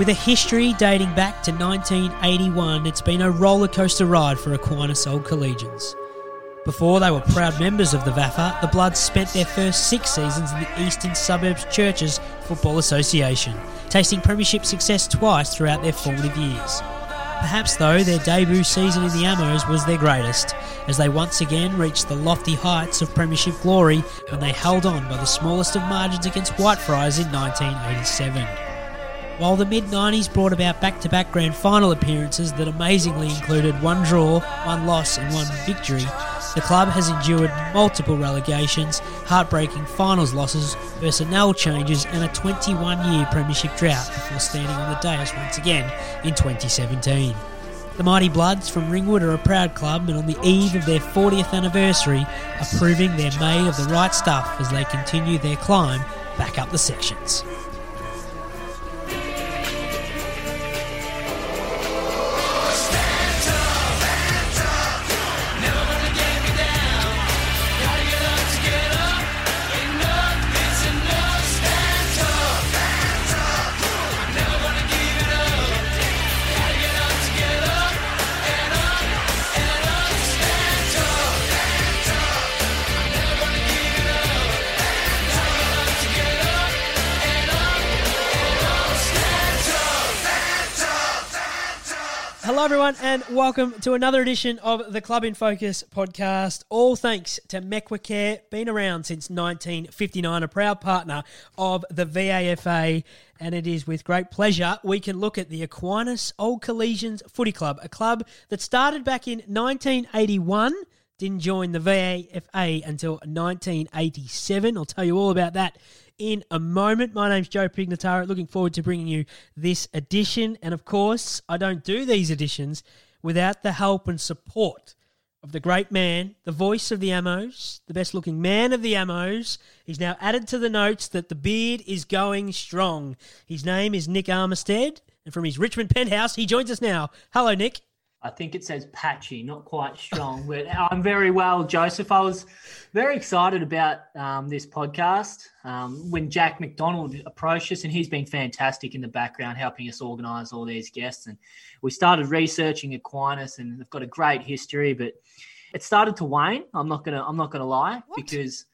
With a history dating back to 1981, it's been a roller coaster ride for Aquinas Old Collegians. Before they were proud members of the VAFA, the Bloods spent their first six seasons in the Eastern Suburbs Churches Football Association, tasting premiership success twice throughout their formative years. Perhaps, though, their debut season in the Ammos was their greatest, as they once again reached the lofty heights of Premiership glory when they held on by the smallest of margins against Whitefriars in 1987. While the mid 90s brought about back to back grand final appearances that amazingly included one draw, one loss, and one victory, the club has endured multiple relegations, heartbreaking finals losses, personnel changes, and a 21 year premiership drought before standing on the dais once again in 2017. The Mighty Bloods from Ringwood are a proud club and on the eve of their 40th anniversary are proving they're made of the right stuff as they continue their climb back up the sections. Hello, everyone, and welcome to another edition of the Club in Focus podcast. All thanks to Mequicare, been around since 1959, a proud partner of the VAFA, and it is with great pleasure we can look at the Aquinas Old Collegians Footy Club, a club that started back in 1981 didn't join the VAFA until 1987. I'll tell you all about that in a moment. My name's Joe Pignataro. Looking forward to bringing you this edition. And of course, I don't do these editions without the help and support of the great man, the voice of the Ammos, the best looking man of the Ammos. He's now added to the notes that the beard is going strong. His name is Nick Armistead. And from his Richmond penthouse, he joins us now. Hello, Nick. I think it says patchy, not quite strong, but I'm very well, Joseph. I was very excited about um, this podcast um, when Jack McDonald approached us, and he's been fantastic in the background, helping us organise all these guests. And we started researching Aquinas, and they've got a great history, but it started to wane. I'm not gonna, I'm not gonna lie, What? because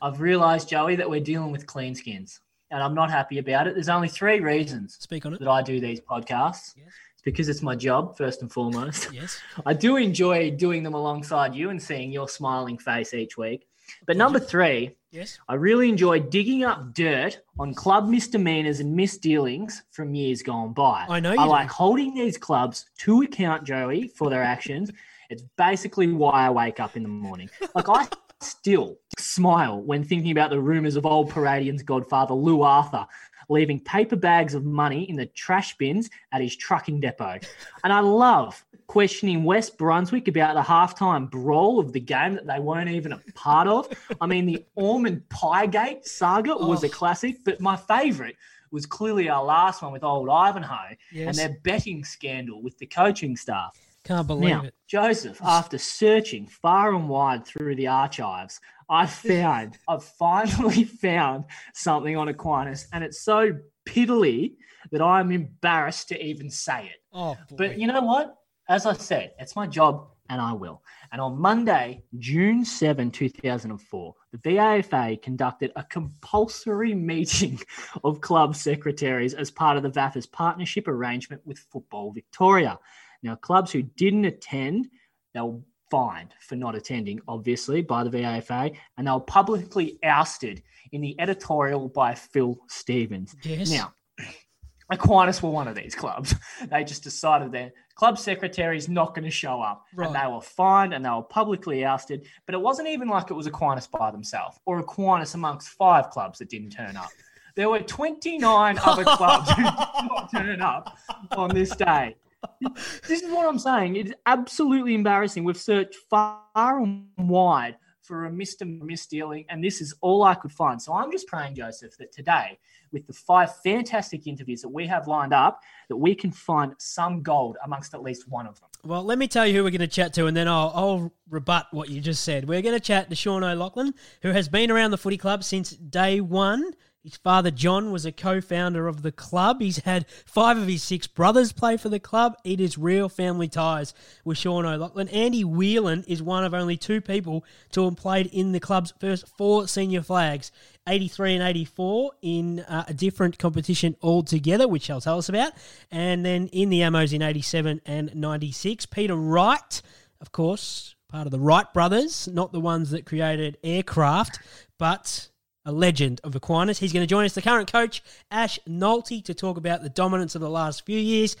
I've realised, Joey, that we're dealing with clean skins, and I'm not happy about it. There's only three reasons Speak on it. that I do these podcasts. Yes. Because it's my job, first and foremost. Yes. I do enjoy doing them alongside you and seeing your smiling face each week. But number three, Yes. I really enjoy digging up dirt on club misdemeanors and misdealings from years gone by. I know you I do. like holding these clubs to account, Joey, for their actions. It's basically why I wake up in the morning. Like I still smile when thinking about the rumors of old Paradian's godfather Lou Arthur leaving paper bags of money in the trash bins at his trucking depot. And I love questioning West Brunswick about the halftime brawl of the game that they weren't even a part of. I mean, the Ormond Piegate saga was a Oh. classic, but my favourite was clearly our last one with old Ivanhoe Yes. and their betting scandal with the coaching staff. Can't believe Now, it. Joseph, after searching far and wide through the archives, I found, I've finally found something on Aquinas, and it's so piddly that I'm embarrassed to even say it. Oh, boy. But you know what? As I said, it's my job and I will. And on Monday, June 7, 2004, the VAFA conducted a compulsory meeting of club secretaries as part of the VAFA's partnership arrangement with Football Victoria. Now, clubs who didn't attend, they'll fined for not attending, obviously, by the VAFA, and they were publicly ousted in the editorial by Phil Stevens. yes. Now, Aquinas were one of these clubs. They just decided their club secretary is not going to show up. Right. And they were fined and they were publicly ousted. But it wasn't even like it was Aquinas by themselves or Aquinas amongst five clubs that didn't turn up. There were 29 other clubs who did not turn up on this day. This is what I'm saying. It's absolutely embarrassing. We've searched far and wide for a Mr. Misdealing, and this is all I could find. So I'm just praying, Joseph, that today, with the five fantastic interviews that we have lined up, that we can find some gold amongst at least one of them. Well, let me tell you who we're going to chat to, and then I'll, I'll rebut what you just said. We're going to chat to Sean O'Loughlin, who has been around the footy club since day one. His father, John, was a co founder of the club. He's had five of his six brothers play for the club. It is real family ties with Sean O'Loughlin. Andy Whelan is one of only two people to have played in the club's first four senior flags 83 and 84 in uh, a different competition altogether, which he'll tell us about. And then in the Ammos in 87 and 96. Peter Wright, of course, part of the Wright brothers, not the ones that created aircraft, but a legend of Aquinas. He's going to join us, the current coach, Ash Nolte, to talk about the dominance of the last few years.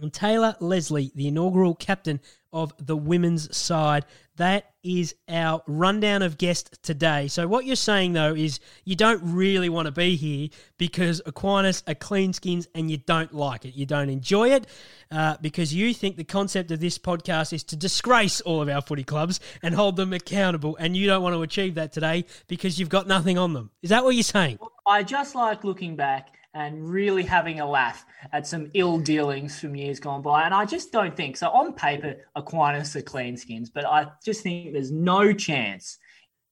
And Taylor Leslie, the inaugural captain of the women's side. That is our rundown of guests today. So, what you're saying though is you don't really want to be here because Aquinas are clean skins and you don't like it. You don't enjoy it uh, because you think the concept of this podcast is to disgrace all of our footy clubs and hold them accountable. And you don't want to achieve that today because you've got nothing on them. Is that what you're saying? I just like looking back and really having a laugh at some ill dealings from years gone by. And I just don't think so. On paper, Aquinas are clean skins, but I just think there's no chance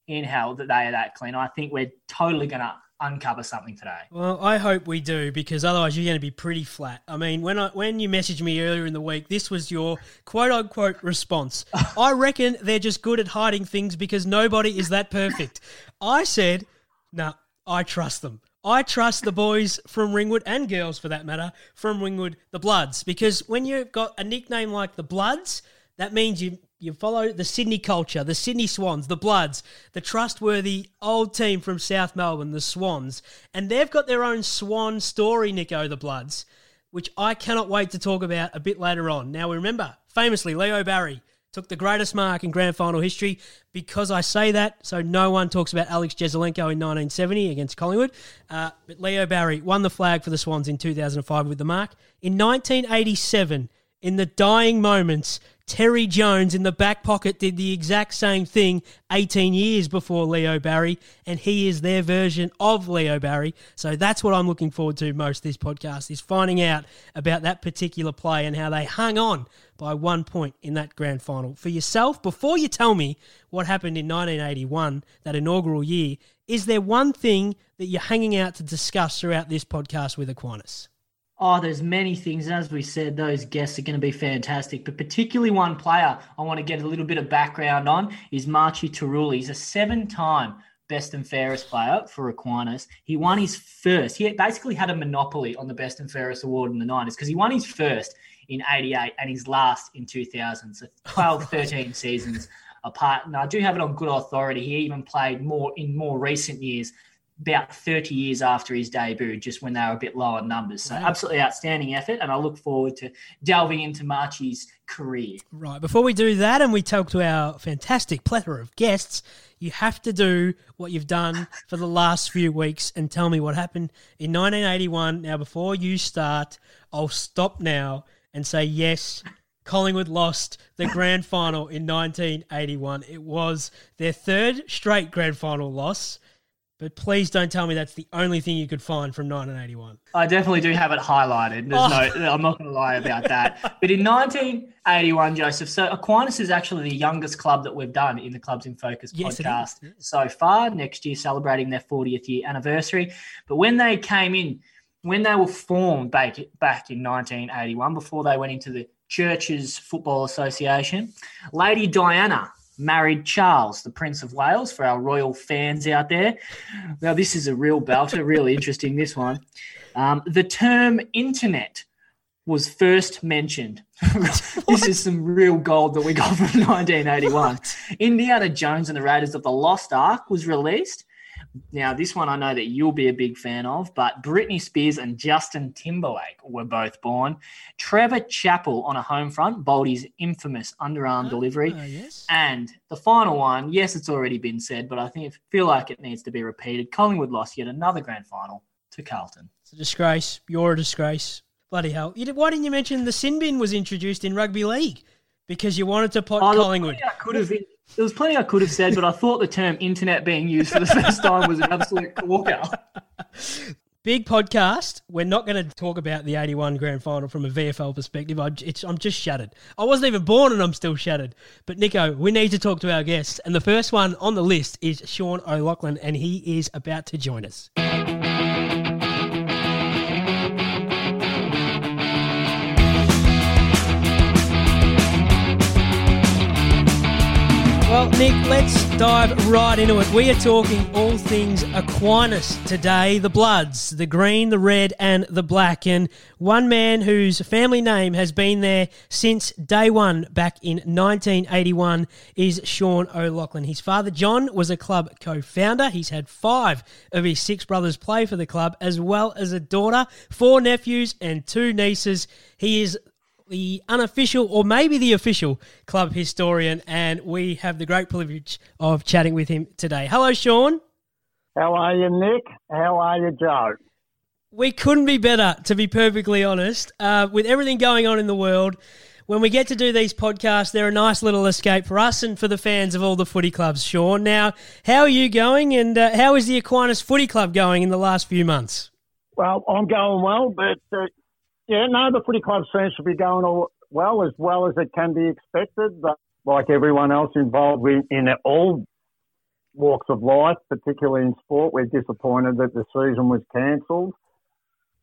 in hell that they are that clean. I think we're totally going to uncover something today. Well, I hope we do because otherwise you're going to be pretty flat. I mean, when I when you messaged me earlier in the week, this was your quote unquote response. I reckon they're just good at hiding things because nobody is that perfect. I said, "No, nah, I trust them." I trust the boys from Ringwood and girls for that matter from Ringwood, the Bloods, because when you've got a nickname like the Bloods, that means you you follow the Sydney culture, the Sydney Swans, the Bloods, the trustworthy old team from South Melbourne, the Swans, and they've got their own Swan story, Nico, the Bloods, which I cannot wait to talk about a bit later on. Now remember, famously, Leo Barry took the greatest mark in grand final history. Because I say that, so no one talks about Alex Jesaulenko in 1970 against Collingwood. Uh, but Leo Barry won the flag for the Swans in 2005 with the mark. In 1987, in the dying moments, Terry Jones in the back pocket did the exact same thing 18 years before Leo Barry, and he is their version of Leo Barry. So that's what I'm looking forward to most this podcast is finding out about that particular play and how they hung on by one point in that grand final. For yourself, before you tell me what happened in 1981, that inaugural year, is there one thing that you're hanging out to discuss throughout this podcast with Aquinas? Oh, there's many things. As we said, those guests are going to be fantastic. But particularly one player I want to get a little bit of background on is Marchi Tarulli. He's a seven-time best and fairest player for Aquinas. He won his first. He basically had a monopoly on the best and fairest award in the 90s because he won his first in 88 and his last in 2000. So 12, 13 seasons apart. And I do have it on good authority. He even played more in more recent years about 30 years after his debut, just when they were a bit lower numbers. So, absolutely outstanding effort, and I look forward to delving into Marchi's career. Right. Before we do that and we talk to our fantastic plethora of guests, you have to do what you've done for the last few weeks and tell me what happened in 1981. Now, before you start, I'll stop now and say, yes, Collingwood lost the grand final in 1981. It was their third straight grand final loss. But please don't tell me that's the only thing you could find from 1981. I definitely do have it highlighted. There's oh. no, I'm not going to lie about that. but in 1981, Joseph, so Aquinas is actually the youngest club that we've done in the Clubs in Focus yes, podcast so far. Next year, celebrating their 40th year anniversary. But when they came in, when they were formed back back in 1981, before they went into the Churches Football Association, Lady Diana married Charles, the Prince of Wales, for our royal fans out there. Now, this is a real belter, really interesting, this one. Um, the term internet was first mentioned. this is some real gold that we got from 1981. Indiana Jones and the Raiders of the Lost Ark was released. Now, this one I know that you'll be a big fan of, but Britney Spears and Justin Timberlake were both born. Trevor Chappell on a home front, Baldy's infamous underarm oh, delivery. Uh, yes. And the final one, yes, it's already been said, but I think feel like it needs to be repeated. Collingwood lost yet another grand final to Carlton. It's a disgrace. You're a disgrace. Bloody hell. Did, why didn't you mention the sin bin was introduced in rugby league? Because you wanted to pot oh, Collingwood. I could have there was plenty I could have said, but I thought the term internet being used for the first time was an absolute corker. Big podcast. We're not going to talk about the 81 grand final from a VFL perspective. I, am just shattered. I wasn't even born and I'm still shattered. But Nico, we need to talk to our guests. And the first one on the list is Sean O'Loughlin, and he is about to join us. Well, Nick, let's dive right into it. We are talking all things Aquinas today the Bloods, the green, the red, and the black. And one man whose family name has been there since day one back in 1981 is Sean O'Loughlin. His father, John, was a club co founder. He's had five of his six brothers play for the club, as well as a daughter, four nephews, and two nieces. He is the unofficial or maybe the official club historian, and we have the great privilege of chatting with him today. Hello, Sean. How are you, Nick? How are you, Joe? We couldn't be better, to be perfectly honest. Uh, with everything going on in the world, when we get to do these podcasts, they're a nice little escape for us and for the fans of all the footy clubs, Sean. Now, how are you going, and uh, how is the Aquinas Footy Club going in the last few months? Well, I'm going well, but uh, yeah, no, the footy club seems to be going all well, as well as it can be expected. But like everyone else involved in, in all walks of life, particularly in sport, we're disappointed that the season was cancelled.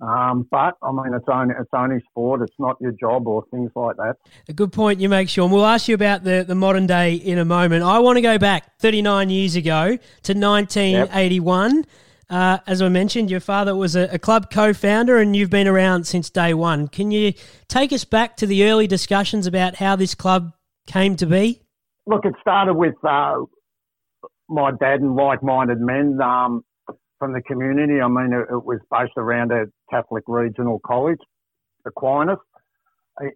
Um, but I mean, it's only it's only sport. It's not your job or things like that. A good point you make, Sean. We'll ask you about the, the modern day in a moment. I want to go back 39 years ago to 1981. Yep. Uh, as I mentioned, your father was a, a club co-founder, and you've been around since day one. Can you take us back to the early discussions about how this club came to be? Look, it started with uh, my dad and like-minded men um, from the community. I mean, it, it, was based around a Catholic regional college, Aquinas,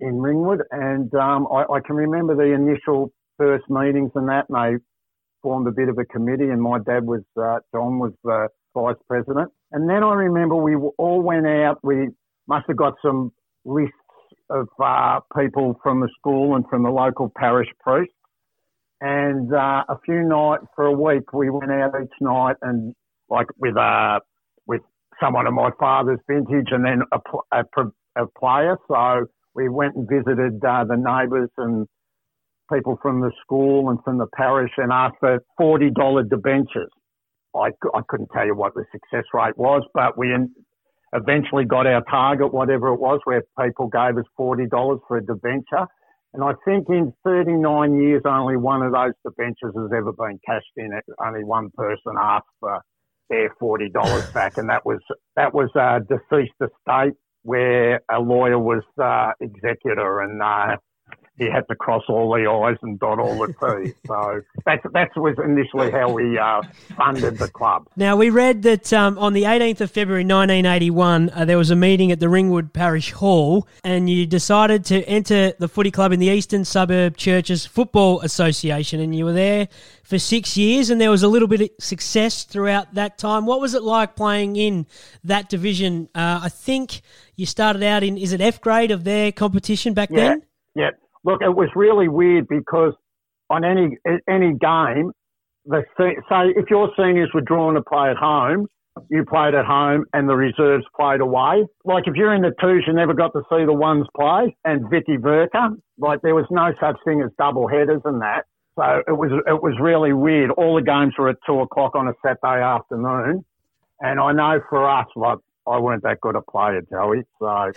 in Ringwood, and um, I, I, can remember the initial first meetings and that, and they formed a bit of a committee, and my dad was uh, John was the vice president. And then I remember we all went out. We must have got some lists of uh, people from the school and from the local parish priest. And uh, a few nights for a week, we went out each night and like with uh, with someone of my father's vintage, and then a, a, a player. So we went and visited uh, the neighbours and people from the school and from the parish and asked for forty dollar debentures. I, I couldn't tell you what the success rate was, but we eventually got our target, whatever it was, where people gave us $40 for a debenture. And I think in 39 years, only one of those debentures has ever been cashed in. Only one person asked for their $40 back, and that was that was a deceased estate where a lawyer was uh, executor, and uh, he had to cross all the I's and dot all the T's. So that, that was initially how we uh, funded the club. Now, we read that um, on the 18th of February 1981, uh, there was a meeting at the Ringwood Parish Hall, and you decided to enter the footy club in the Eastern Suburb Churches Football Association, and you were there for six years, and there was a little bit of success throughout that time. What was it like playing in that division? Uh, I think you started out in, is it F grade of their competition back yeah, then? Yeah, Look, it was really weird because on any any game, the say if your seniors were drawn to play at home, you played at home and the reserves played away. Like if you're in the twos, you never got to see the ones play and Vicky Verka. Like there was no such thing as double headers and that. So it was it was really weird. All the games were at two o'clock on a Saturday afternoon, and I know for us, like I weren't that good a player, Joey. So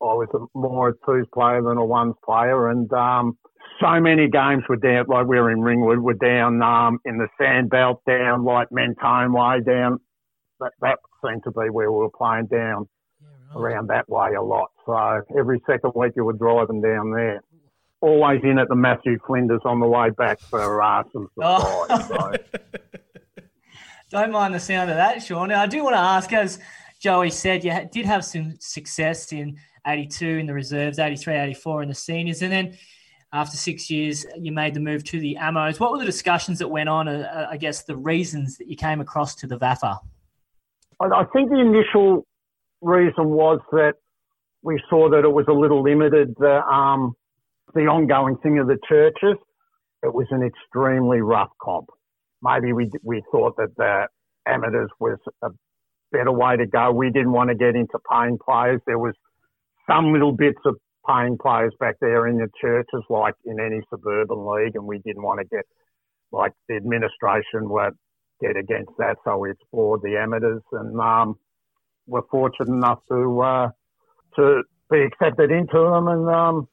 I was more a twos player than a ones player, and um, so many games were down. Like we were in Ringwood, were down um, in the Sandbelt, down like Mentone way, down. That that seemed to be where we were playing down yeah, right. around that way a lot. So every second week you were driving down there. Always in at the Matthew Flinders on the way back for uh, some oh. supplies. Oh. So. Don't mind the sound of that, Sean. Now, I do want to ask, as Joey said, you did have some success in 82 in the reserves, 83, 84 in the seniors. And then after six years, you made the move to the Ammos. What were the discussions that went on? Uh, uh I guess the reasons that you came across to the VAFA? I think the initial reason was that we saw that it was a little limited, the, um, the ongoing thing of the churches. It was an extremely rough comp. Maybe we, we thought that the amateurs was a better way to go. We didn't want to get into paying players. There was some little bits of paying players back there in the churches, like in any suburban league, and we didn't want to get like the administration were get against that, so we explored the amateurs and um, were fortunate enough to uh, to be accepted into them, and um,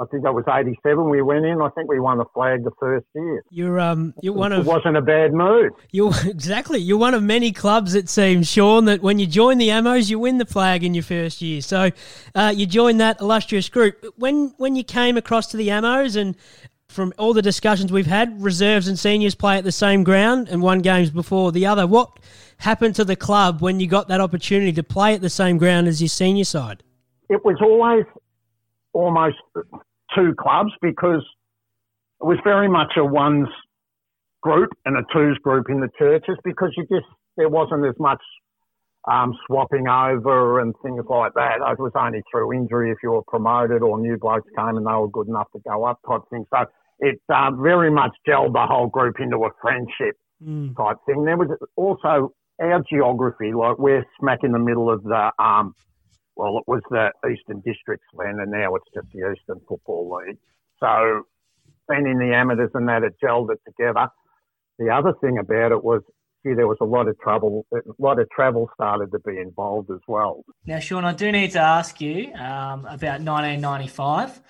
I think that was 87. We went in. I think we won the flag the first year. You're um you're one It of wasn't a bad move. you exactly you're one of many clubs it seems, Sean, that when you join the Ammos, you win the flag in your first year. So uh, you joined that illustrious group. When when you came across to the Ammos and from all the discussions we've had, reserves and seniors play at the same ground and one game's before the other. What happened to the club when you got that opportunity to play at the same ground as your senior side? It was always almost two clubs because it was very much a ones group and a twos group in the churches because you just there wasn't as much um, swapping over and things like that. It was only through injury if you were promoted or new blokes came and they were good enough to go up type thing. So it um, very much gelled the whole group into a friendship Mm. type thing. There was also our geography, like we're smack in the middle of the, um, well, it was the Eastern Districts then, and now it's just the Eastern Football League. So being in the amateurs and that, it gelled it together. The other thing about it was, gee, there was a lot of trouble, a lot of travel started to be involved as well. Now, Sean, I do need to ask you um, about 1995.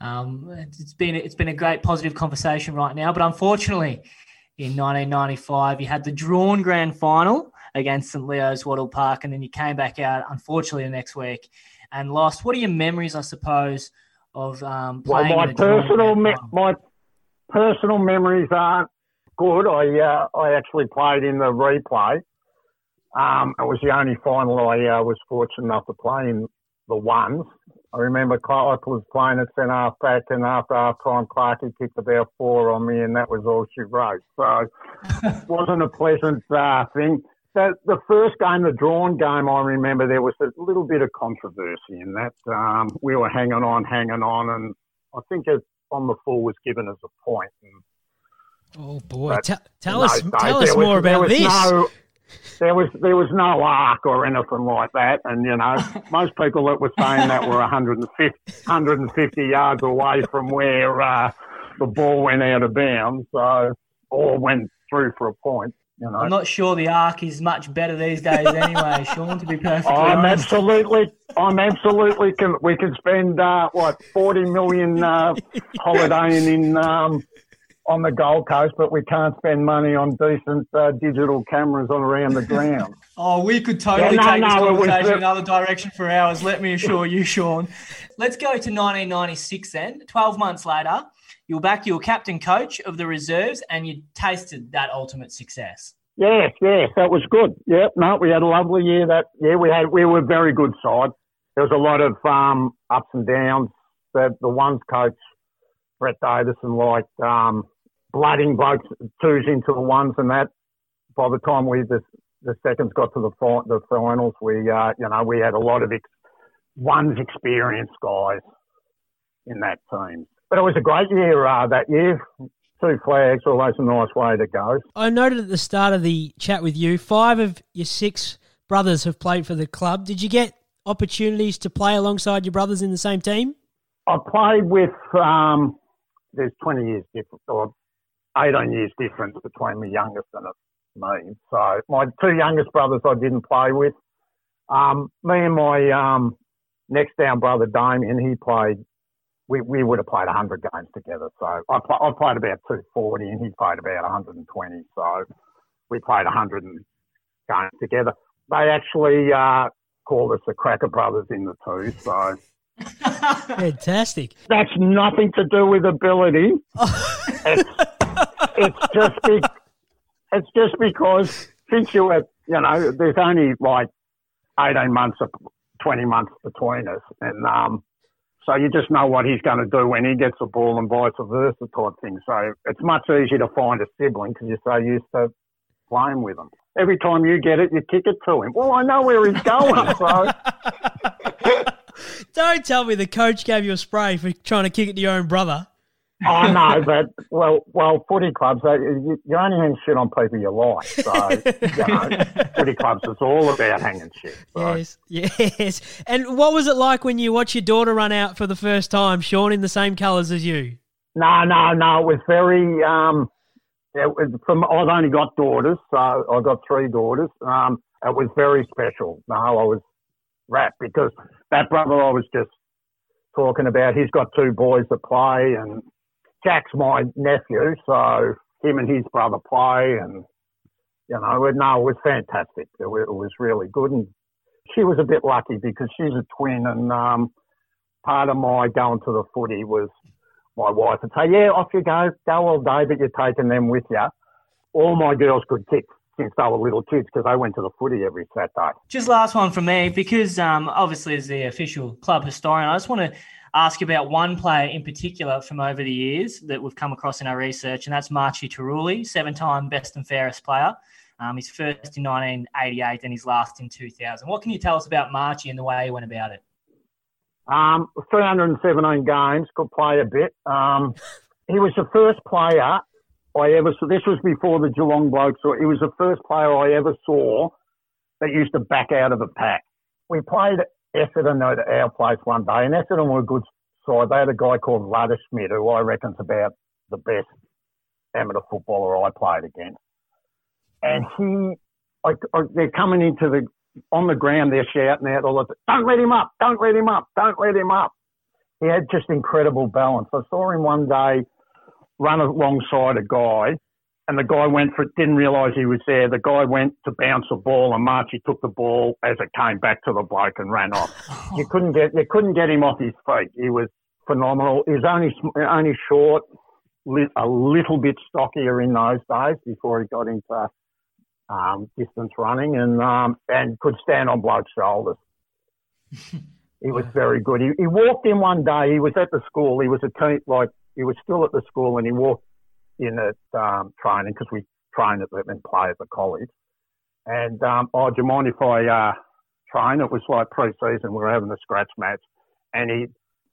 Um, it's been it's been a great positive conversation right now, but unfortunately, in 1995, you had the drawn grand final against St Leo's Wattle Park, and then you came back out, unfortunately, the next week and lost. What are your memories, I suppose, of um, Well, playing? my in a personal me- my personal memories aren't good. I uh, I actually played in the replay. Um, it was the only final I uh, was fortunate enough to play in the ones. I remember Clark was playing at centre half back, and after half time, Clarky kicked about four on me, and that was all she wrote. So it wasn't a pleasant uh, thing. The, the first game, the drawn game, I remember there was a little bit of controversy in that. Um, we were hanging on, hanging on, and I think it, on the full was given as a point. And Oh boy, But tell, us days, tell us was- more about this. No, there was there was no arc or anything like that, and you know most people that were saying that were 150, 150 yards away from where uh, the ball went out of bounds, so or went through for a point. You know, I'm not sure the arc is much better these days, anyway, Sean. To be perfectly I'm honest. absolutely, I'm absolutely. Can, we can spend uh, what forty million uh, holidaying in um, on the Gold Coast, but we can't spend money on decent uh, digital cameras on around the ground. Oh, we could totally Yeah, no, take this no, it was conversation the- another direction for hours. Let me assure you, Sean. Let's go to 1996 then. 12 months later, you're back. You were captain coach of the reserves, and you tasted that ultimate success. Yes, yes, that was good. Yep, no, we had a lovely year. That yeah, we had we were a very good side. There was a lot of um, ups and downs. The the ones coach Brett Davison liked um, blooding blokes twos into the ones, and that by the time we the the seconds got to the fi- the finals, we uh, you know we had a lot of ex- ones experienced guys in that team. But it was a great year uh, that year. Two flags, always a nice way to go. I noted at the start of the chat with you, five of your six brothers have played for the club. Did you get opportunities to play alongside your brothers in the same team? I played with, um, there's 20 years difference, or 18 years difference between the youngest and me. So my two youngest brothers I didn't play with. Um, me and my um, next down brother Damien, he played, we, we would have played 100 games together. So I, pl- I played about 240 and he played about 120. So we played 100 games together. They actually uh, called us the Cracker Brothers in the two. So Fantastic. that's nothing to do with ability. it's, it's just be, it's just because since you were, you know, there's only like 18 months or 20 months between us. And, um, so you just know what he's going to do when he gets the ball and vice versa type thing. So it's much easier to find a sibling because you're so used to playing with them. Every time you get it, you kick it to him. Well, I know where he's going. So Don't tell me the coach gave you a spray for trying to kick it to your own brother. I know, but well, well, footy clubs, they, you, you only hang shit on people you like. So, you know, footy clubs is all about hanging shit. So. Yes, yes. And what was it like when you watched your daughter run out for the first time, Sean, in the same colours as you? No, no, no. It was very. Um, it was from I've only got daughters, so I got three daughters. Um, it was very special. No, I was wrapped because that brother I was just talking about he's got two boys that play, and Jack's my nephew, so him and his brother play, and you know, no, it was fantastic. It, it was really good, and she was a bit lucky because she's a twin, and um, part of my going to the footy was my wife would say, "Yeah, off you go, go all day, but you're taking them with you." All my girls could kick since they were little kids because they went to the footy every Saturday. Just last one from me, because um, obviously as the official club historian, I just want to ask about one player in particular from over the years that we've come across in our research, and that's Marchi Tarulli, seven-time best and fairest player. Um, his first in 1988 and his last in 2000. What can you tell us about Marchi and the way he went about it? Um, 317 games, could play a bit. Um, he was the first player I ever saw. This was before the Geelong blokes. So he was the first player I ever saw that used to back out of a pack. We played Essendon at our place one day, and Essendon were a good side. They had a guy called Schmidt, who I reckon's about the best amateur footballer I played against. And he, I, they're coming into the on the ground, they're shouting out all the "Don't let him up! Don't let him up! Don't let him up!" He had just incredible balance. I saw him one day run alongside a guy, and the guy went for it, didn't realise he was there. The guy went to bounce the ball, and Marchi took the ball as it came back to the bloke and ran off. you couldn't get you couldn't get him off his feet. He was phenomenal. He was only only short, a little bit stockier in those days before he got into um, distance running, and um, and could stand on blokes' shoulders. he was very good. He, he walked in one day. He was at the school. He was a team like he was still at the school, and he walked in at um, training because we train at and play at the college. And um, oh, do you mind if I uh, train? It was like pre-season. We were having a scratch match, and he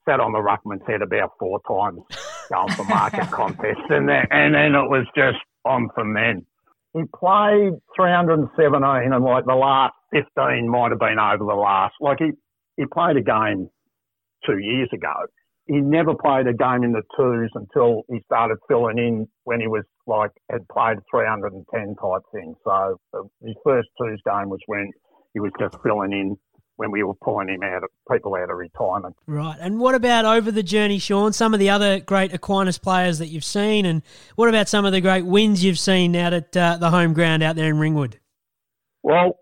sat on the ruckman's head about four times going for market contests, and then and then it was just on for men. He played 317, and like the last 15 might have been over the last. Like he he played a game two years ago, he never played a game in the twos until he started filling in when he was like had played 310 type thing. So his first twos game was when he was just filling in when we were pulling him out of people out of retirement. Right. And what about over the journey, Sean? Some of the other great Aquinas players that you've seen, and what about some of the great wins you've seen out at uh, the home ground out there in Ringwood? Well,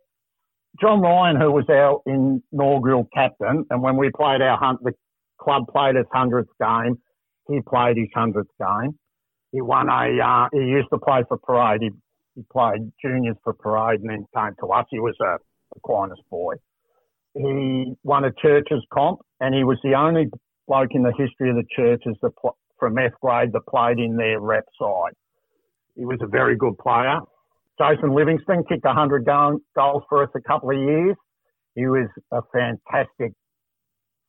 John Ryan, who was our inaugural captain, and when we played our hunt, the club played his hundredth game. He played his hundredth game. He won a. Uh, he used to play for Parade. He, he played juniors for Parade and then came to us. He was a Aquinas boy. He won a churches comp, and he was the only bloke in the history of the churches that pl- from F grade that played in their rep side. He was a very good player. Jason Livingston kicked 100 goals for us a couple of years. He was a fantastic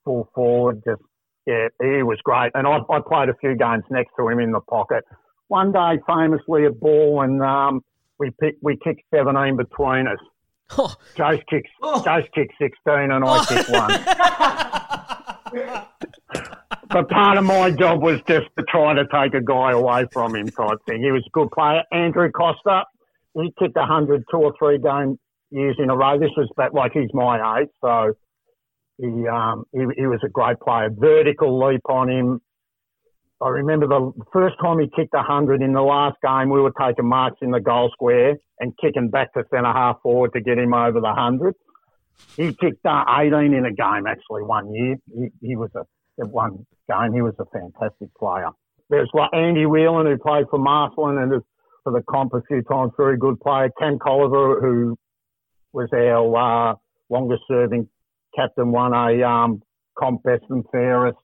full forward. Just yeah, he was great. And I, I played a few games next to him in the pocket. One day, famously, a ball and um, we picked, we kicked 17 between us. Oh. Joe's kicked oh. Joe's kicked 16 and I oh. kicked one. but part of my job was just to try to take a guy away from him type thing. He was a good player. Andrew Costa, he kicked 100 two or three game years in a row. This was back like he's my age, so he, um, he, he was a great player. Vertical leap on him. I remember the first time he kicked 100 in the last game, we were taking marks in the goal square and kicking back to centre half forward to get him over the 100. He kicked uh, 18 in a game actually one year. He, he was a one game. He was a fantastic player. There's like Andy Whelan who played for Marcellin and for the comp a few times, very good player. Ken Colliver who was our uh, longest serving captain won a um, comp best and fairest,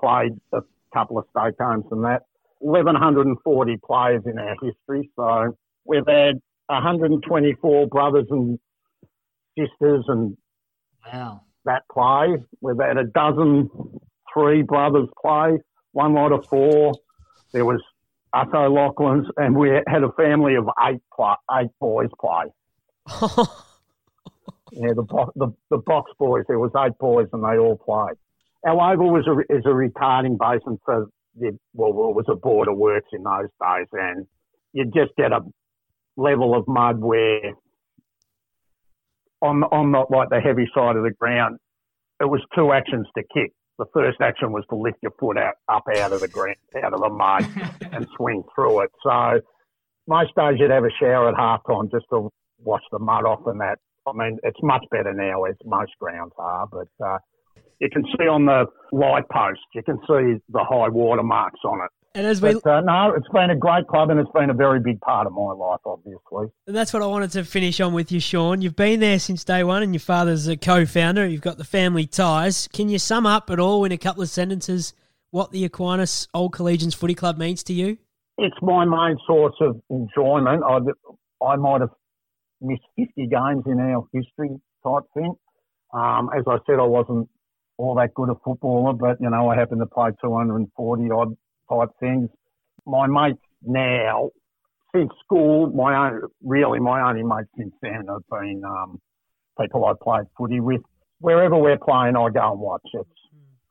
played a couple of state games and that. 1,140 players in our history. So we've had 124 brothers and sisters and wow. that play. We've had a dozen three brothers play, one lot of four. There was us O'Loughlin's, and we had a family of eight play, eight boys play. Yeah, the, the the box boys. There was eight boys, and they all played. Our oval was a, is a retarding basin for the well, it was a Board of Works in those days, and you just get a level of mud where on on not like the heavy side of the ground, it was two actions to kick. the first action was to lift your foot out up out of the ground, out of the mud, and swing through it. So most days you'd have a shower at half time just to wash the mud off and that. I mean, it's much better now as most grounds are, but uh, you can see on the light post, you can see the high water marks on it. And as we But uh, no, it's been a great club and it's been a very big part of my life, obviously. And that's what I wanted to finish on with you, Sean. You've been there since day one, and your father's a co-founder. You've got the family ties. Can you sum up at all in a couple of sentences what the Aquinas Old Collegians Footy Club means to you? It's my main source of enjoyment. I, I might have missed 50 games in our history type thing. Um, as I said, I wasn't all that good a footballer, but, you know, I happened to play 240 odd type things. My mates now, since school, my own, really my only mates since then have been um, people I played footy with. Wherever we're playing, I go and watch. It's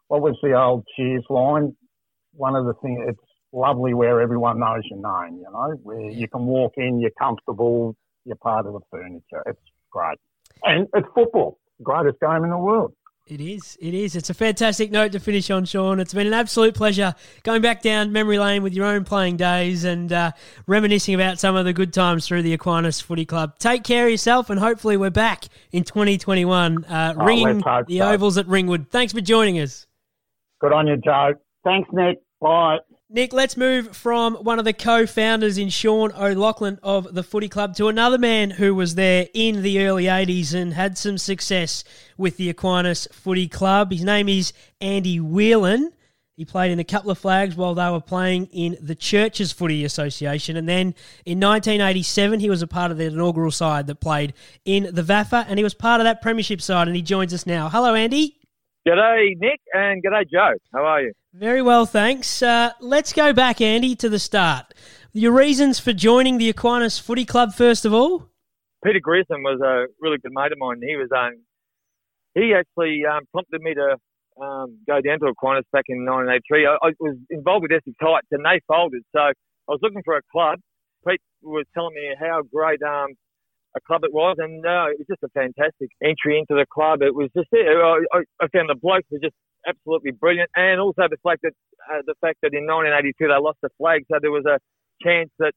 what was the old Cheers line? One of the things. It's lovely where everyone knows your name. You know, where you can walk in, you're comfortable, you're part of the furniture. It's great, and it's football, greatest game in the world. It is. It is. It's a fantastic note to finish on, Sean. It's been an absolute pleasure going back down memory lane with your own playing days and uh, reminiscing about some of the good times through the Aquinas Footy Club. Take care of yourself, and hopefully we're back in 2021, uh, Oh, ringing the so. ovals at Ringwood. Thanks for joining us. Good on you, Joe. Thanks, Nick. Bye. Nick, let's move from one of the co-founders in Sean O'Loughlin of the Footy Club to another man who was there in the early 80s and had some success with the Aquinas Footy Club. His name is Andy Whelan. He played in a couple of flags while they were playing in the Churches Footy Association. And then in 1987, he was a part of the inaugural side that played in the VAFA, and he was part of that premiership side, and he joins us now. Hello, Andy. G'day, Nick, and g'day, Joe. How are you? Very well, thanks. Uh, let's go back, Andy, to the start. Your reasons for joining the Aquinas Footy Club, first of all? Peter Grissom was a really good mate of mine. He was um, he actually um, prompted me to um, go down to Aquinas back in 1983. I, I was involved with Essex Heights, and they folded. So I was looking for a club. Pete was telling me how great um, a club it was, and uh, it was just a fantastic entry into the club. It was just I, I I found the blokes were just absolutely brilliant, and also the fact that uh, the fact that in 1982 they lost the flag, so there was a chance that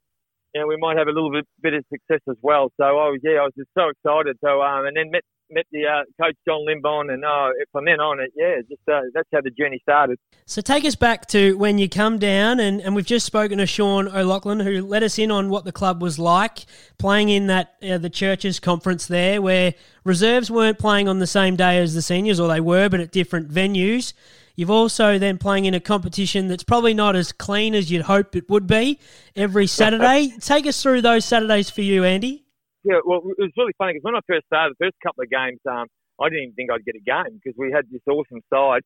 you know we might have a little bit, bit of success as well. So I was yeah I was just so excited. So um and then met met the uh, coach John Limbon, and uh, from then on it yeah just uh, that's how the journey started. So take us back to when you come down, and, and we've just spoken to Sean O'Loughlin, who let us in on what the club was like playing in that uh, the churches conference there, where reserves weren't playing on the same day as the seniors, or they were, but at different venues. You've also then playing in a competition that's probably not as clean as you'd hope it would be every Saturday. Take us through those Saturdays for you, Andy. Yeah, well, it was really funny because when I first started, the first couple of games, um, I didn't even think I'd get a game because we had this awesome side,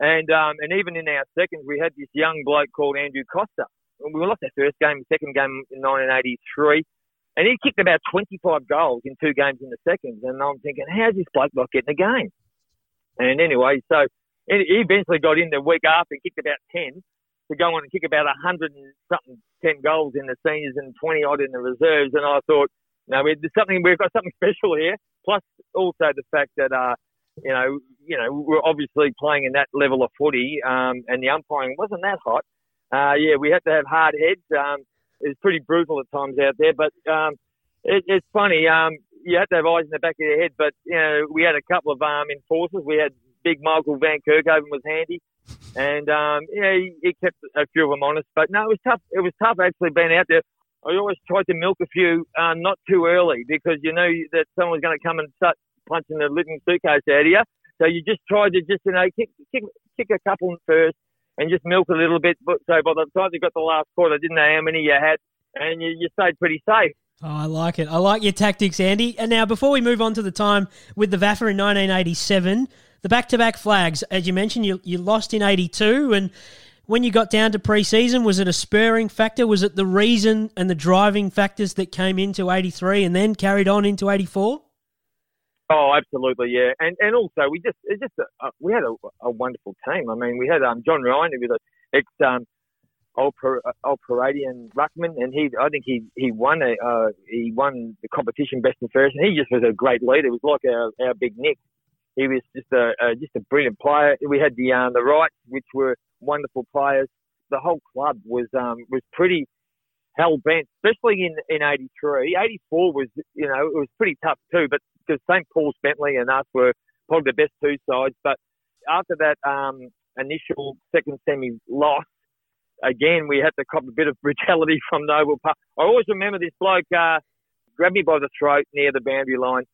and um, and even in our seconds, we had this young bloke called Andrew Costa. We lost our first game, second game in 1983, and he kicked about 25 goals in two games in the seconds, and I'm thinking, how's this bloke not getting a game? And anyway, so he eventually got in the week after and kicked about 10 to go on and kick about 100 and something 10 goals in the seniors and 20 odd in the reserves, and I thought. No, we- there's something. We've got something special here. Plus, also the fact that uh, you know, you know, we're obviously playing in that level of footy, um, and the umpiring wasn't that hot. Uh, yeah, we had to have hard heads. Um, it was pretty brutal at times out there, but um, it, it's funny. Um, you had to have eyes in the back of your head, but you know, we had a couple of um, enforcers. We had big Michael Van Kerkhoven was handy, and um, yeah, he, he kept a few of them honest. But no, it was tough. It was tough actually being out there. I always tried to milk a few, um, not too early, because you know that someone's going to come and start punching the living suitcase out of you. So you just tried to just you know kick kick, kick a couple first and just milk a little bit. But so by the time you got the last quarter, didn't know how many you had, and you, you stayed pretty safe. Oh, I like it. I like your tactics, Andy. And now, before we move on to the time with the VAFA in 1987, the back-to-back flags, as you mentioned, you, you lost in 82, and when you got down to pre-season, was it a spurring factor? Was it the reason and the driving factors that came into 83 and then carried on into 84? Oh, absolutely, yeah, and and also we just it just uh, we had a, a wonderful team. I mean, we had um, John Ryan, who was a ex um, old Par- uh, old Paradian ruckman, and he I think he he won a uh, he won the competition best and fairest, and he just was a great leader. It was like our, our big Nick, he was just a, a just a brilliant player. We had the um, the Wrights, which were wonderful players. The whole club was um, was pretty hell bent, especially in in '83. '84 was you know it was pretty tough too, but because St Paul's Bentleigh and us were probably the best two sides. But after that um, initial second semi loss, again we had to cop a bit of brutality from Noble Park. I always remember this bloke uh, grabbed me by the throat near the boundary line.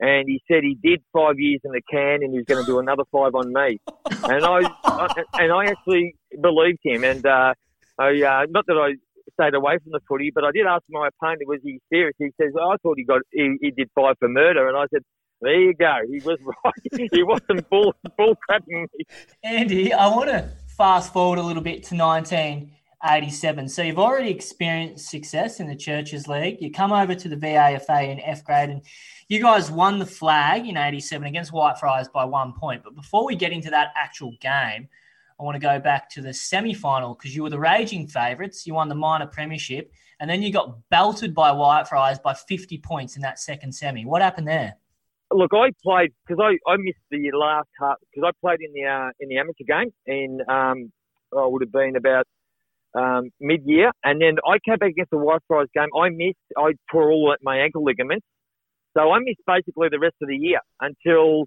And he said he did five years in the can, and he was going to do another five on me. And I, I and I actually believed him. And uh, I, uh, not that I stayed away from the footy, but I did ask my opponent, was he serious? He says, oh, I thought he got he, he did five for murder, and I said, there you go. He was right. he wasn't bull bull crapping me. Andy, I want to fast forward a little bit to 1987. So you've already experienced success in the Churches League. You come over to the VAFA in F grade, and you guys won the flag in 87 against Whitefriars by one point. But before we get into that actual game, I want to go back to the semi final because you were the raging favourites. You won the minor premiership, and then you got belted by Whitefriars by 50 points in that second semi. What happened there? Look, I played because I, I missed the last half because I played in the uh, in the amateur game in um, oh, I would have been about um, mid year, and then I came back against the Whitefriars game. I missed. I tore all my ankle ligaments, so I missed basically the rest of the year until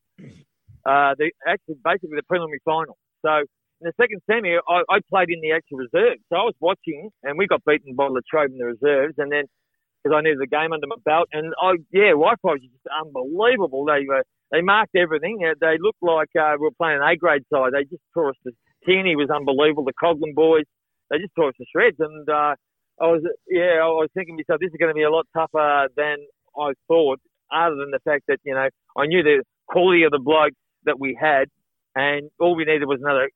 uh, the actually basically the preliminary final. So in the second semi, I, I played in the actual reserves. So I was watching, and we got beaten by Latrobe in the reserves, and then because I needed the game under my belt, and I yeah, Wi-Fi was just unbelievable. They were they marked everything. They looked like uh, we were playing an A grade side. They just tore us to Tierney was unbelievable. The Coghlan boys, they just tore us to shreds, and uh, I was yeah, I was thinking to myself, this is going to be a lot tougher than I thought. Other than the fact that you know I knew the quality of the blokes that we had, and all we needed was another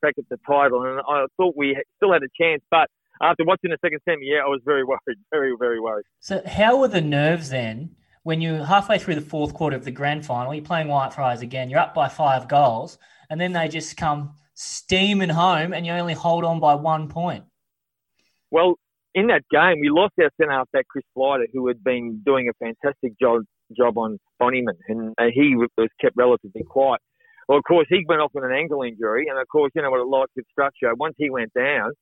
crack at the title, and I thought we still had a chance. But after watching the second semi, yeah, I was very worried, very, very worried. So, how were the nerves then when you're halfway through the fourth quarter of the grand final? You're playing Whitefriars again, you're up by five goals, and then they just come steaming home, and you only hold on by one point. Well, in that game, we lost our centre half back Chris Flighter, who had been doing a fantastic job job on Bonnyman, and he was kept relatively quiet. Well, of course, he went off with an ankle injury, and of course, you know what it like with structure. Once he went down,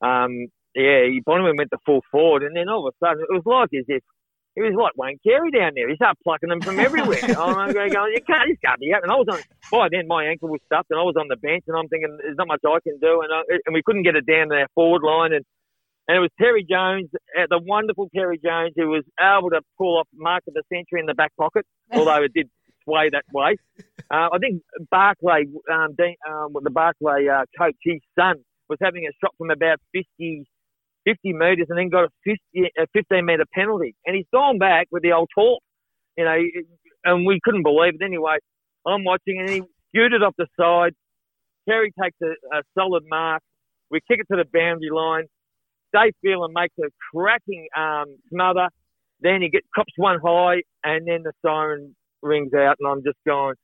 um, yeah, Bonnyman went to full forward, and then all of a sudden, it was like as if it was like Wayne Carey down there. He started plucking them from everywhere. I'm going, you can't, this can't be happening. I was on, by then my ankle was stuffed and I was on the bench and I'm thinking there's not much I can do. And, I, and we couldn't get it down to our forward line. And, and it was Terry Jones, uh, the wonderful Terry Jones, who was able to pull off Mark of the Century in the back pocket, although it did sway that way. Uh, I think Barclay, um, Dean, um, the Barclay uh, coach, his son, was having a shot from about 50, 50 metres and then got a 50, a 15 metre penalty. And he's gone back with the old talk, you know, and we couldn't believe it. Anyway, I'm watching and he scooted off the side. Terry takes a, a solid mark. We kick it to the boundary line. Dave Phelan makes a cracking um, smother. Then he gets cops one high, and then the siren rings out, and I'm just going,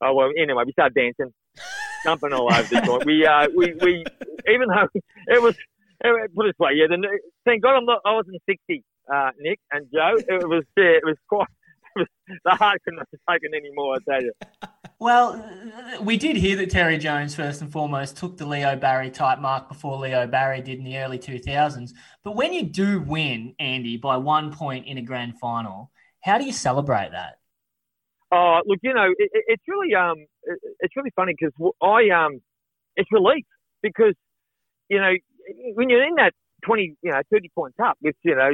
oh well. Anyway, we start dancing, jumping all over the joint. We uh, we we even though it was put it this way, yeah. The, thank God I'm not. I wasn't 60, uh, Nick and Joe. It was yeah, it was quite. It was, the heart couldn't have taken any more. I tell you. Well, we did hear that Terry Jones, first and foremost, took the Leo Barry type mark before Leo Barry did in the early 2000s. But when you do win, Andy, by one point in a grand final, how do you celebrate that? Oh, look, you know, it, it's really um, it's really funny because I um, it's relief because you know when you're in that 20, you know, 30 points up with you know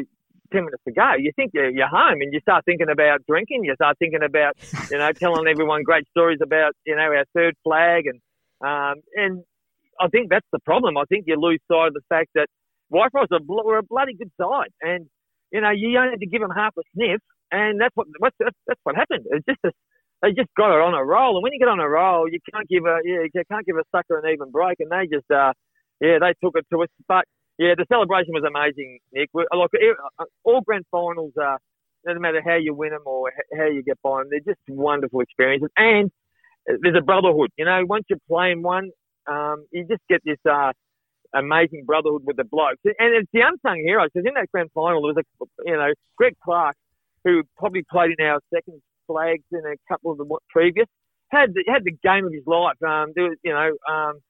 10 minutes to go, you think you're, you're home and you start thinking about drinking. You start thinking about, you know, telling everyone great stories about, you know, our third flag. And, um, and I think that's the problem. I think you lose sight of the fact that Whitefriars are, a bloody good side. And, you know, you only had to give them half a sniff. And that's what, that's, that's, that's what happened. It's just a, they just got it on a roll. And when you get on a roll, you can't give a, yeah, you can't give a sucker an even break. And they just, uh, yeah, they took it to us. But yeah, the celebration was amazing, Nick. Like uh, all grand finals are, no matter how you win them or how you get by them, they're just wonderful experiences. And there's a brotherhood. You know, once you're playing one, um, you just get this uh, amazing brotherhood with the blokes. And it's the unsung heroes. Because in that grand final, there was a, you know, Greg Clark, who probably played in our second flags in a couple of the previous. had the, had the game of his life. Um, there was, you know, um,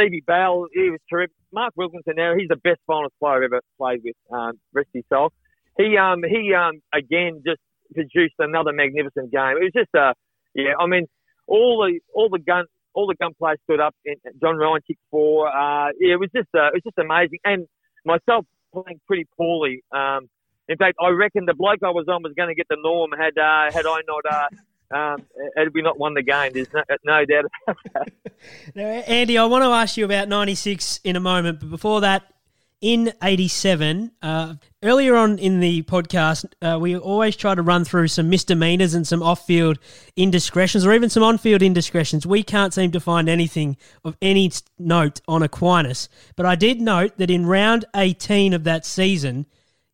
Stevie Bell, he was terrific. Mark Wilkinson, now he's the best finals player I've ever played with. Um, rest his soul. He um he um again just produced another magnificent game. It was just a yeah. I mean, all the all the gun all the gun players stood up. And John Ryan kicked four. Uh, yeah, it was just uh, it was just amazing. And myself playing pretty poorly. Um, in fact, I reckon the bloke I was on was going to get the norm had uh, had I not. Uh, um, had we not won the game, there's no, no doubt about that. Now, Andy, I want to ask you about 96 in a moment, but before that, in 87, uh, earlier on in the podcast, uh, we always try to run through some misdemeanors and some off field indiscretions or even some on field indiscretions. We can't seem to find anything of any note on Aquinas. But I did note that in round 18 of that season,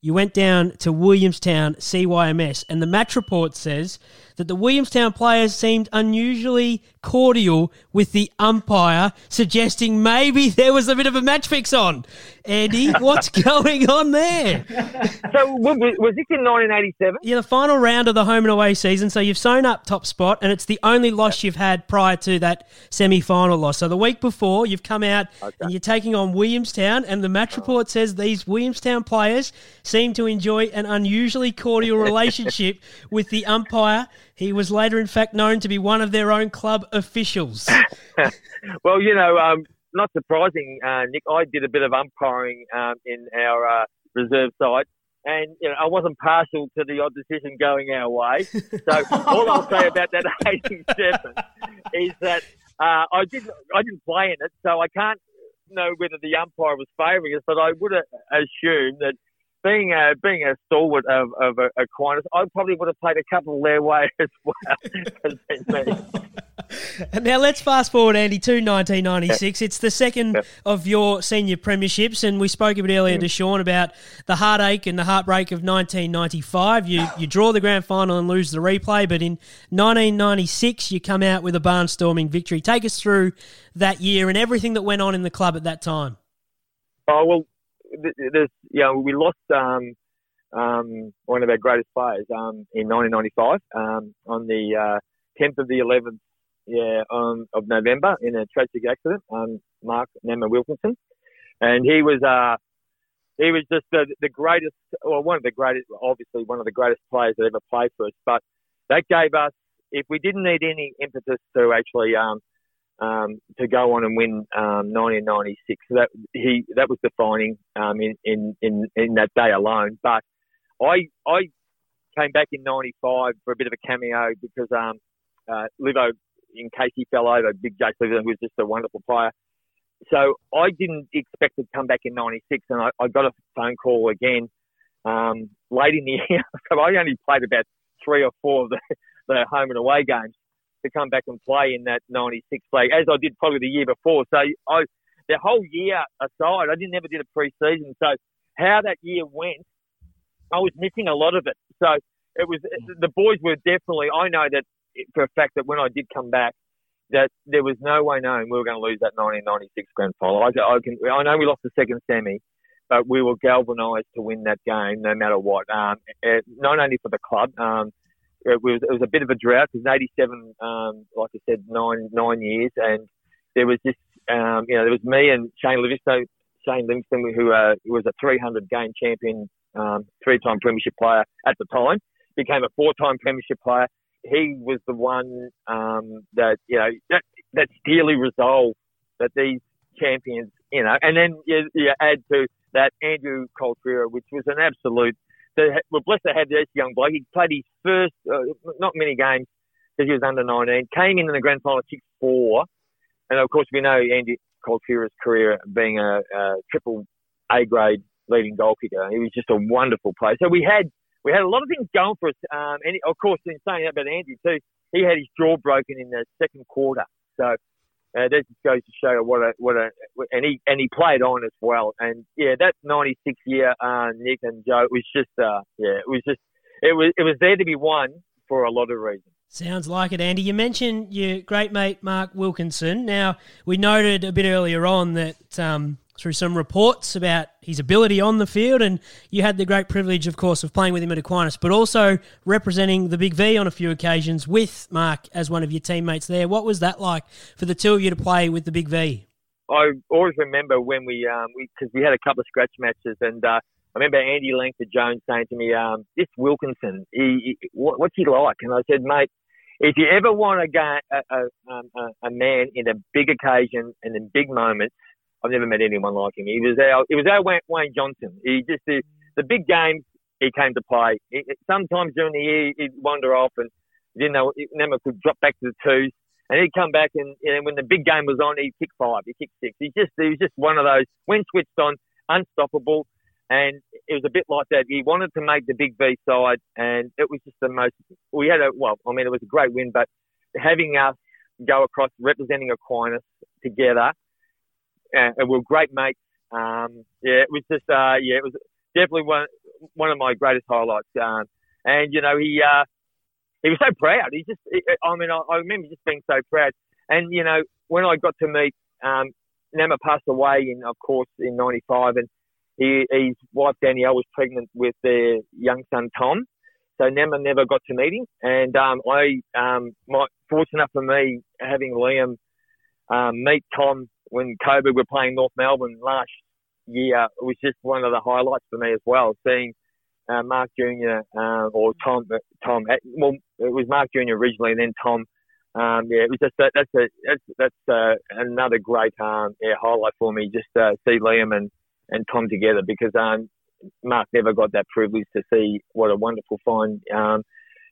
you went down to Williamstown CYMS, and the match report says that the Williamstown players seemed unusually cordial with the umpire, suggesting maybe there was a bit of a match fix on. Andy, what's going on there? So was this in 1987? Yeah, the final round of the home and away season. So you've sewn up top spot, and it's the only loss you've had prior to that semi final loss. So the week before, you've come out and you're taking on Williamstown, and the match report says these Williamstown players seem to enjoy an unusually cordial relationship with the umpire. He was later, in fact, known to be one of their own club officials. Well, you know, um, not surprising, uh, Nick. I did a bit of umpiring um, in our uh, reserve side, and you know, I wasn't partial to the odd decision going our way. So all I'll say about that 87 is that uh, I didn't I didn't play in it, so I can't know whether the umpire was favouring us, but I would assume that. Being a being a stalwart of, of Aquinas, I probably would have played a couple their way as well. And now let's fast forward, Andy, to 1996. It's the second of your senior premierships, and we spoke a bit earlier mm. to Sean about the heartache and the heartbreak of 1995. You you draw the grand final and lose the replay, but in 1996 you come out with a barnstorming victory. Take us through that year and everything that went on in the club at that time. Oh well, there's you know we lost um, um, one of our greatest players um, in 1995 um, on the uh, 10th of the 11th yeah um, of November in a tragic accident. Um, Mark Nemma Wilkinson, and he was uh, he was just the, the greatest, well one of the greatest, obviously one of the greatest players that ever played for us. But that gave us, if we didn't need any impetus to actually um, um, to go on and win um, 1996. So that he that was defining um, in, in, in in that day alone. But I I came back in '95 for a bit of a cameo because um, uh, Livo, in case he fell over, Big Jake Livo, who was just a wonderful player. So I didn't expect to come back in '96, and I, I got a phone call again um, late in the year. so I only played about three or four of the, the home and away games to come back and play in that 96 league, as I did probably the year before. So I, the whole year aside, I didn't never did a pre-season. So how that year went, I was missing a lot of it. So it was the boys were definitely. I know that for a fact that when I did come back, that there was no way knowing we were going to lose that 1996 grand final. I, I can, I know we lost the second semi, but we were galvanised to win that game no matter what. Um, eh, not only for the club, um, it was it was a bit of a drought because '87, um, like I said, nine nine years, and there was just um, you know there was me and Shane Livingston, Shane Livingston, who uh, was a 300 game champion, um, three time premiership player at the time, became a four time premiership player. He was the one um, that you know that that's dearly resolved that these champions, you know, and then you, you add to that Andrew Coltrera, which was an absolute the, we're blessed to have this young bloke. He played his first, uh, not many games because he was under 19. Came in in the grand final 6-4. And of course, we know Andy Coltera's career being a, a triple A grade leading goal kicker. He was just a wonderful player. So we had we had a lot of things going for us. Um, and of course, in saying that about Andy too, he had his jaw broken in the second quarter. So uh, that just goes to show what a what a and he and he played on as well. And yeah, that '96 year, uh, Nick and Joe, it was just uh, yeah, it was just it was it was there to be won for a lot of reasons. Sounds like it, Andy. You mentioned your great mate Mark Wilkinson. Now we noted a bit earlier on that um, through some reports about his ability on the field, and you had the great privilege, of course, of playing with him at Aquinas, but also representing the Big V on a few occasions with Mark as one of your teammates there. What was that like for the two of you to play with the Big V? I always remember when we, um, because we, we, had a couple of scratch matches, and uh, I remember Andy Langford Jones saying to me, um, "This Wilkinson, he, he, what, what's he like?" And I said, "Mate, if you ever want a, a, um, a, a man in a big occasion and in big moments." I've never met anyone like him. He was our, he was our Wayne Johnston. He just the, the big games he came to play. He, sometimes during the year he'd wander off and you know never could drop back to the twos, and he'd come back and, when the big game was on, he'd kick five, he'd kick six. He just he was just one of those when switched on, unstoppable. And it was a bit like that. He wanted to make the big V side, and it was just the most. We had a well, I mean, it was a great win, but having us go across representing Aquinas together and we are great mates. Um, yeah, it was just uh, yeah, it was definitely one one of my greatest highlights. Um, and you know, he uh, he was so proud. He just, I mean, I, I remember just being so proud. And you know, when I got to meet um, Nama passed away in, of course, in '95, and he, his wife Danielle was pregnant with their young son Tom. So Nama never got to meet him, and um, I, um, my, fortunate for me, having Liam um, meet Tom when COVID were playing North Melbourne last year, it was just one of the highlights for me as well. Seeing uh, Mark Junior uh, or Tom, Tom. Well, it was Mark Junior originally, and then Tom. Um, yeah, it was just that, that's a that's that's uh, another great um, yeah, highlight for me. Just uh, see Liam and and Tom together because um, Mark never got that privilege to see what a wonderful, fine um,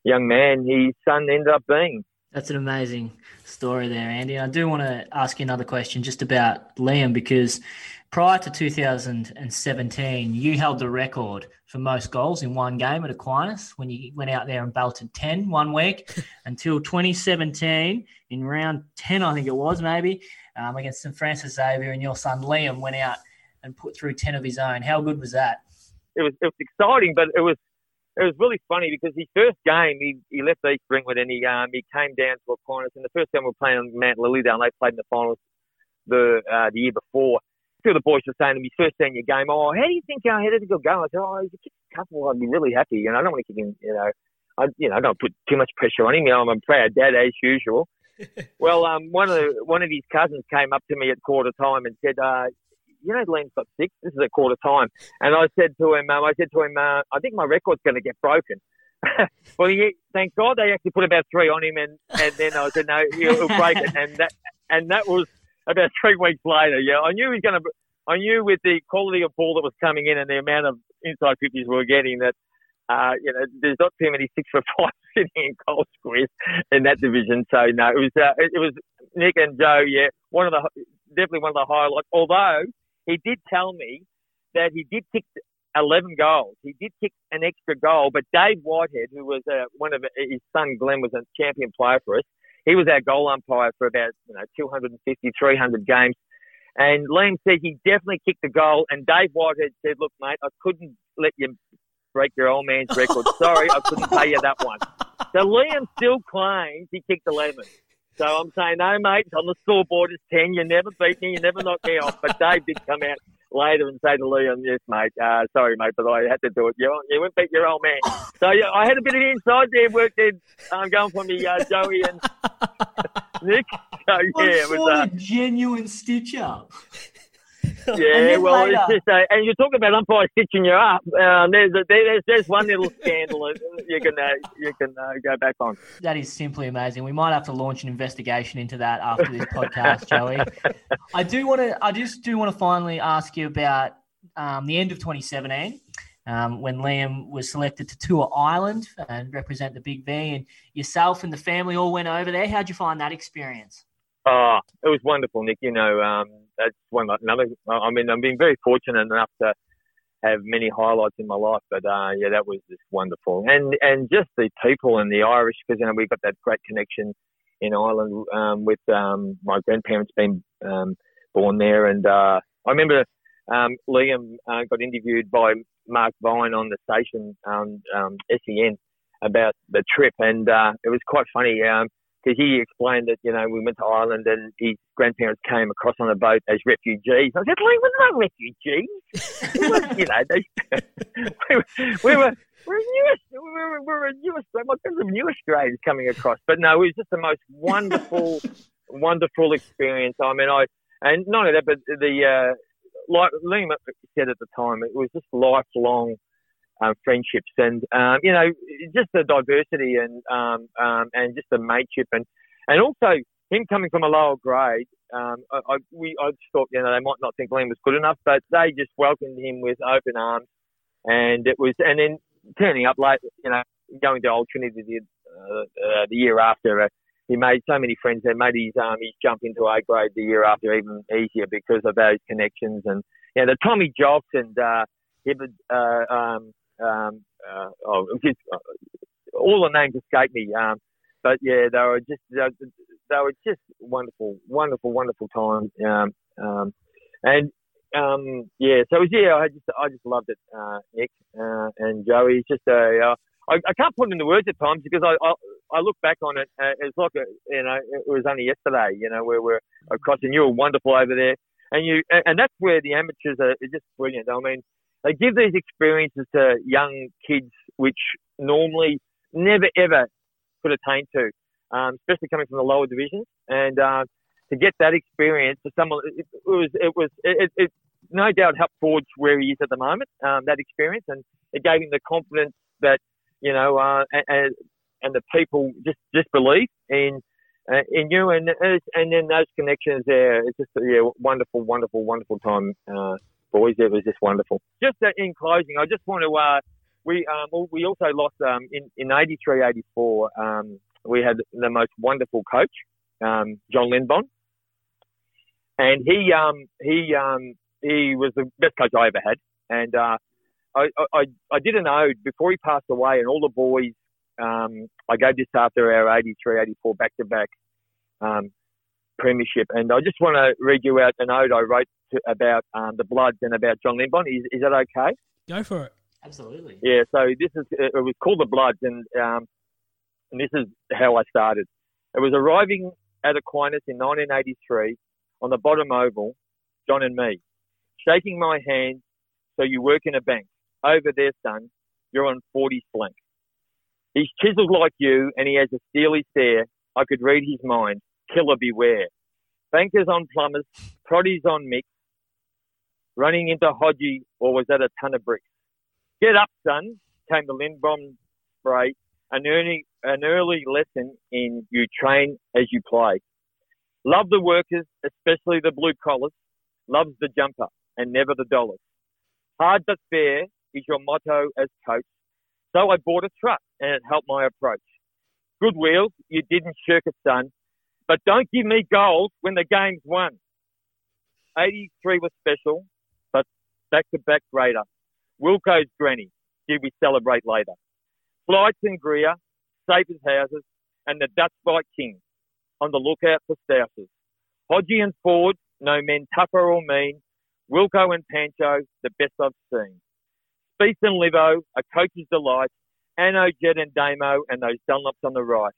young man his son ended up being. That's an amazing story there, Andy. I do want to ask you another question just about Liam because prior to 2017, you held the record for most goals in one game at Aquinas when you went out there and belted 10 one week until 2017 in round 10, I think it was maybe, um, against St. Francis Xavier and your son Liam went out and put through 10 of his own. How good was that? It was, it was exciting, but it was it was really funny because his first game, he, he left East Brentwood and he um, he came down to Aquinas. And the first time we were playing Mount Lilydale, and they played in the finals the uh, the year before. Two of the boys were saying to me, first your game, oh, how do you think how did it go? I said, oh, he's a kick a couple, I'd be really happy. You know, I don't want to kick him, you know, I, you know, I don't put too much pressure on him. You know, I'm a proud dad as usual. well, um, one of the, one of his cousins came up to me at quarter time and said, uh, you know, Liam's got six. This is a quarter time. And I said to him, um, I said to him, uh, I think my record's going to get broken. well, he, thank God they actually put about three on him, and, and then I said, no, he'll, he'll break it. And that and that was about three weeks later. Yeah, I knew he was going to. I knew with the quality of ball that was coming in and the amount of inside fifties we were getting that. Uh, you know, there's not too many six for five sitting in goal squares in that division. So no, it was uh, it was Nick and Joe. Yeah, one of the definitely one of the highlights. Although he did tell me that he did kick 11 goals. He did kick an extra goal, but Dave Whitehead, who was uh, one of his son Glenn was a champion player for us, he was our goal umpire for about you know 250, 300 games. And Liam said he definitely kicked the goal. And Dave Whitehead said, "Look, mate, I couldn't let you break your old man's record. Sorry, I couldn't pay you that one." So Liam still claims he kicked 11. So I'm saying, no, mate, on the scoreboard it's 10. You never beat me. You never knocked me off. But Dave did come out later and say to Liam, yes, mate, uh, sorry, mate, but I had to do it. You, you went beat your old man. So yeah, I had a bit of inside there work there um, going for me, uh, Joey and Nick. So yeah, it was uh, a genuine stitch up. Yeah, well, later, it's just uh, and you're talking about umpire stitching you up. Um, there's, a, there's there's one little scandal that you can uh, you can uh, go back on. That is simply amazing. We might have to launch an investigation into that after this podcast, Joey. I do want to. I just do want to finally ask you about um, the end of 2017. Um, when Liam was selected to tour Ireland and represent the Big V, and yourself and the family all went over there. How'd you find that experience? Oh, it was wonderful, Nick. You know, um, that's one another. I mean, I'm being very fortunate enough to have many highlights in my life, but uh, yeah, that was just wonderful, and and just the people and the Irish, because you know we've got that great connection in Ireland um, with um, my grandparents being um, born there, and uh, I remember um, Liam uh, got interviewed by Mark Vine on the station um, SEN about the trip, and uh, it was quite funny. Because he explained that you know we went to Ireland and his grandparents came across on a boat as refugees. I said, "Lee, we're not refugees. we were, you know, they, we, were, we were we're new, we were, we're a new, my friends are new Australians coming across. But no, it was just the most wonderful, wonderful experience. I mean, I and not only that, but the uh, like Liam said at the time, it was just lifelong um, friendships, and um, you know, just the diversity and um, um, and just the mateship, and and also him coming from a lower grade. Um, I, I, we I just thought you know they might not think Liam was good enough, but they just welcomed him with open arms, and it was and then turning up late, you know, going to Old Trinity the, uh, uh, the year after. Uh, he made so many friends there, made his um, his jump into A grade the year after even easier because of those connections and yeah, the Tommy Jocks and uh, Hibbard, uh, um, um, uh, oh, just, uh, all the names escape me. Um, but yeah, they were just they, were just wonderful, wonderful, wonderful times. Um, um, and um, yeah, so was, yeah, I just I just loved it, uh, Nick uh, and Joey. It's just a uh, I, I can't put it into words at times because I I, I look back on it. Uh, it's like a, you know it was only yesterday. You know where we're across and you were wonderful over there, and you and that's where the amateurs are, are just brilliant. I mean, they give these experiences to young kids which normally never ever could attain to, um, especially coming from the lower divisions and. Uh, to get that experience for someone, it, it was, it was, it, it, no doubt helped forge where he is at the moment. Um, that experience, and it gave him the confidence that you know, uh, and, and the people just just believe in uh, in you, and and then those connections there. It's just yeah, wonderful, wonderful, wonderful time, uh, boys. It was just wonderful. Just uh, in closing, I just want to. Uh, we um, we also lost um, in in 83, 84, um, we had the most wonderful coach, um, John Lindbon, and he um, he um, he was the best coach I ever had. And uh, I, I, I did an ode before he passed away, and all the boys, I gave this after our 83, 84 back to back premiership. And I just want to read you out an ode I wrote to, about um, the Bloods and about John Lindbon. Is, is that okay? Go for it. Absolutely. Yeah, so this is, it was called the Bloods, and, um, and this is how I started. It was arriving at Aquinas in 1983 on the bottom oval, John and me shaking my hand. So you work in a bank. Over there, son, you're on 40 flank. He's chiseled like you, and he has a steely stare. I could read his mind. Killer beware. Bankers on plumbers, proddies on mix. Running into Hodgie, or was that a ton of bricks? Get up, son, came the Lindbom spray. An early, an early lesson in you train as you play. Love the workers, especially the blue collars. Loves the jumper and never the dollars. Hard but fair is your motto as coach. So I bought a truck and it helped my approach. Good wheels, you didn't shirk a son, but don't give me goals when the game's won. 83 was special, but back to back greater. Wilco's granny, did we celebrate later? Flights and Greer, Sabres houses, and the Dutch bike king on the lookout for spouses. Hodgie and Ford, no men tougher or mean, Wilco and Pancho, the best I've seen. Spieth and Livo, a coach's delight. Anno, Jet and Damo, and those Dunlops on the right.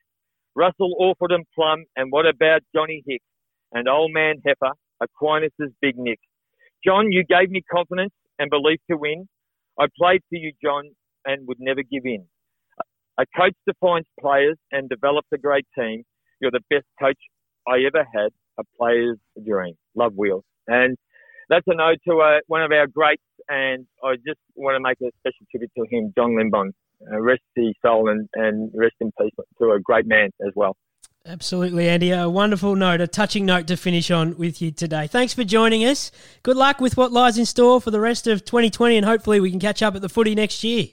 Russell, Orford and Plum, and what about Johnny Hicks? And old man Heffer, Aquinas' big Nick. John, you gave me confidence and belief to win. I played for you, John, and would never give in. A coach defines players and develops a great team. You're the best coach I ever had, a player's dream. Love Wheels. And that's a ode to uh, one of our greats, and I just want to make a special tribute to him, John Lindbon. Uh, rest his soul and, and rest in peace to a great man as well. Absolutely, Andy. A wonderful note, a touching note to finish on with you today. Thanks for joining us. Good luck with what lies in store for the rest of 2020, and hopefully we can catch up at the footy next year.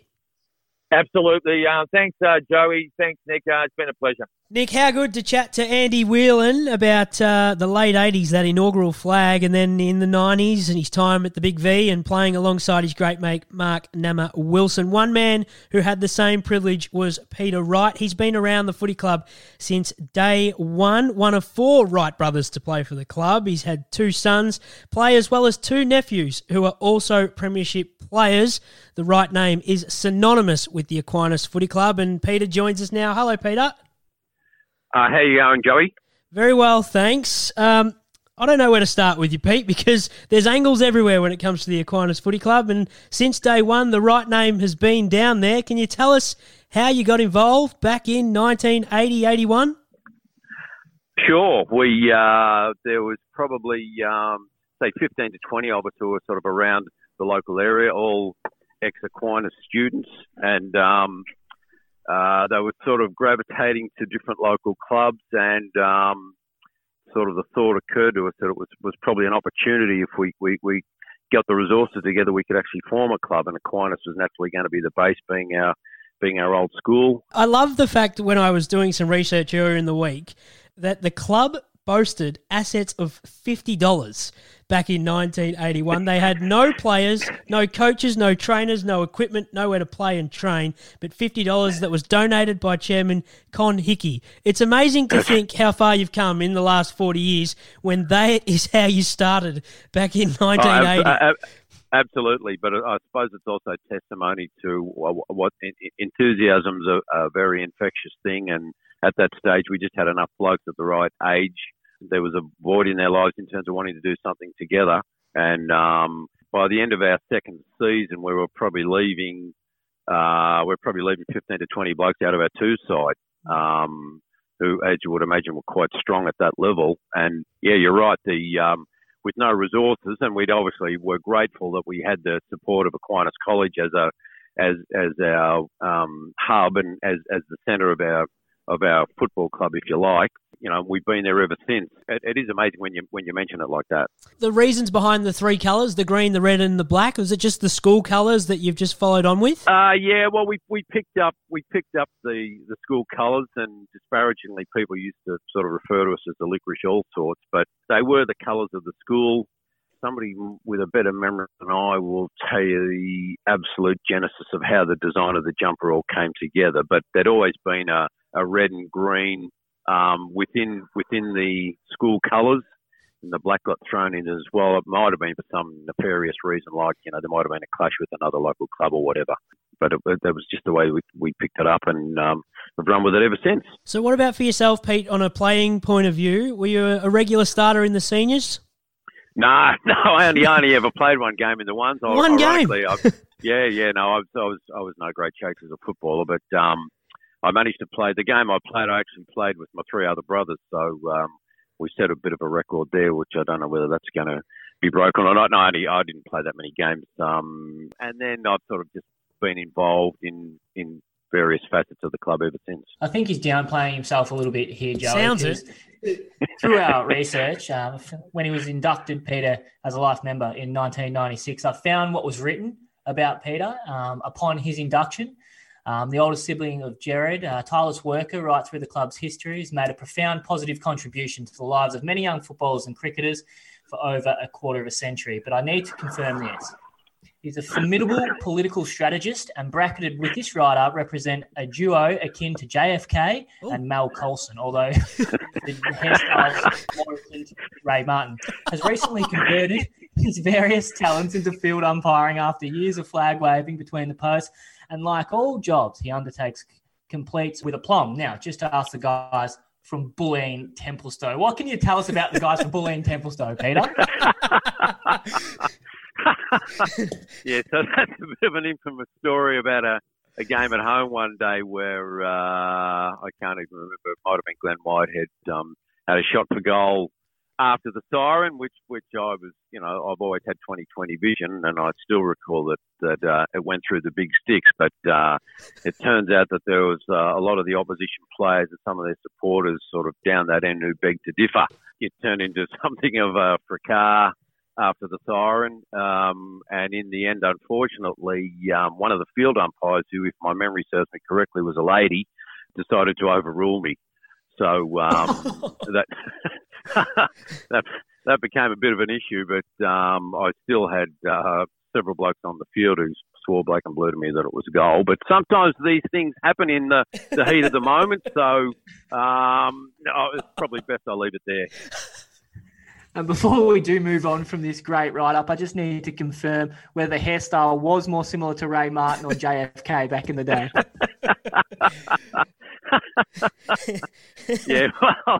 Absolutely. Uh, thanks, uh, Joey. Thanks, Nick. Uh, it's been a pleasure. Nick, how good to chat to Andy Whelan about uh, the late 80s, that inaugural flag, and then in the 90s and his time at the Big V and playing alongside his great mate Mark Nama Wilson. One man who had the same privilege was Peter Wright. He's been around the footy club since day one, one of four Wright brothers to play for the club. He's had two sons play as well as two nephews who are also Premiership players. The Wright name is synonymous with the Aquinas Footy Club, and Peter joins us now. Hello, Peter. Uh, how you going, Joey? Very well, thanks. Um, I don't know where to start with you, Pete, because there's angles everywhere when it comes to the Aquinas Footy Club. And since day one, the Wright name has been down there. Can you tell us how you got involved back in 1980 81? Sure. We uh, there was probably um, say 15 to 20 of us who were sort of around the local area, all ex Aquinas students, and um, uh, they were sort of gravitating to different local clubs, and um, sort of the thought occurred to us that it was was probably an opportunity if we we, we got the resources together, we could actually form a club, and Aquinas was naturally going to be the base, being our being our old school. I love the fact when I was doing some research earlier in the week that the club boasted assets of $50 back in 1981. They had no players, no coaches, no trainers, no equipment, nowhere to play and train, but $50 that was donated by Chairman Con Hickey. It's amazing to think how far you've come in the last 40 years when that is how you started back in 1980. Oh, Absolutely, but I suppose it's also testimony to uh, what enthusiasm's a, a very infectious thing, and at that stage we just had enough blokes at the right age. There was a void in their lives in terms of wanting to do something together, and um, by the end of our second season, we were probably leaving. Uh, we're probably leaving 15 to 20 blokes out of our two side, um, who, as you would imagine, were quite strong at that level. And yeah, you're right. The um, with no resources, and we'd obviously were grateful that we had the support of Aquinas College as a as as our um, hub and as as the centre of our of our football club, if you like. You know, we've been there ever since. It, it is amazing when you when you mention it like that. The reasons behind the three colours, the green, the red, and the black, was it just the school colours that you've just followed on with? Uh, yeah, well, we, we picked up we picked up the, the school colours, and disparagingly, people used to sort of refer to us as the licorice all sorts, but they were the colours of the school somebody with a better memory than I will tell you the absolute genesis of how the design of the jumper all came together. But there'd always been a, a red and green um, within within the school colours, and the black got thrown in as well. It might have been for some nefarious reason, like you know there might have been a clash with another local club or whatever. But it, that was just the way we, we picked it up, and um, we've run with it ever since. So, what about for yourself, Pete? On a playing point of view, were you a regular starter in the seniors? No, no, I only only ever played one game in the ones. One game. I, yeah, yeah. No, I was, I was I was no great shakes as a footballer, but um, I managed to play the game I played. I actually played with my three other brothers, so um, we set a bit of a record there, which I don't know whether that's going to be broken or not. No, I, I didn't play that many games, um, and then I've sort of just been involved in in various facets of the club ever since. I think he's downplaying himself a little bit here, Joe. Sounds it. through our research, um, when he was inducted, Peter, as a life member in 1996, I found what was written about Peter um, upon his induction. Um, the oldest sibling of Jared, uh, tireless worker right through the club's history, has made a profound positive contribution to the lives of many young footballers and cricketers for over a quarter of a century. But I need to confirm this. He's a formidable political strategist, and bracketed with this writer represent a duo akin to JFK Ooh. and Mel Colson, although the hairstyle Morrison Ray Martin has recently converted his various talents into field umpiring after years of flag waving between the posts. And like all jobs he undertakes, completes with aplomb. Now, just to ask the guys from Bulleen Templestowe, what can you tell us about the guys from Bulleen Templestowe, Peter? yeah, so that's a bit of an infamous story about a, a game at home one day where uh, I can't even remember. It might have been Glenn Whitehead um, had a shot for goal after the siren, which which I was, you know, I've always had 20/20 vision, and I still recall that that uh, it went through the big sticks. But uh, it turns out that there was uh, a lot of the opposition players and some of their supporters sort of down that end who begged to differ. It turned into something of a fracas after the siren, um, and in the end, unfortunately, um, one of the field umpires, who, if my memory serves me correctly, was a lady, decided to overrule me. So um, that that that became a bit of an issue, but um, I still had uh, several blokes on the field who swore black and blue to me that it was a goal. But sometimes these things happen in the, the heat of the moment, so um, no, it's probably best I leave it there. And before we do move on from this great write up, I just need to confirm whether the hairstyle was more similar to Ray Martin or JFK back in the day. yeah, well,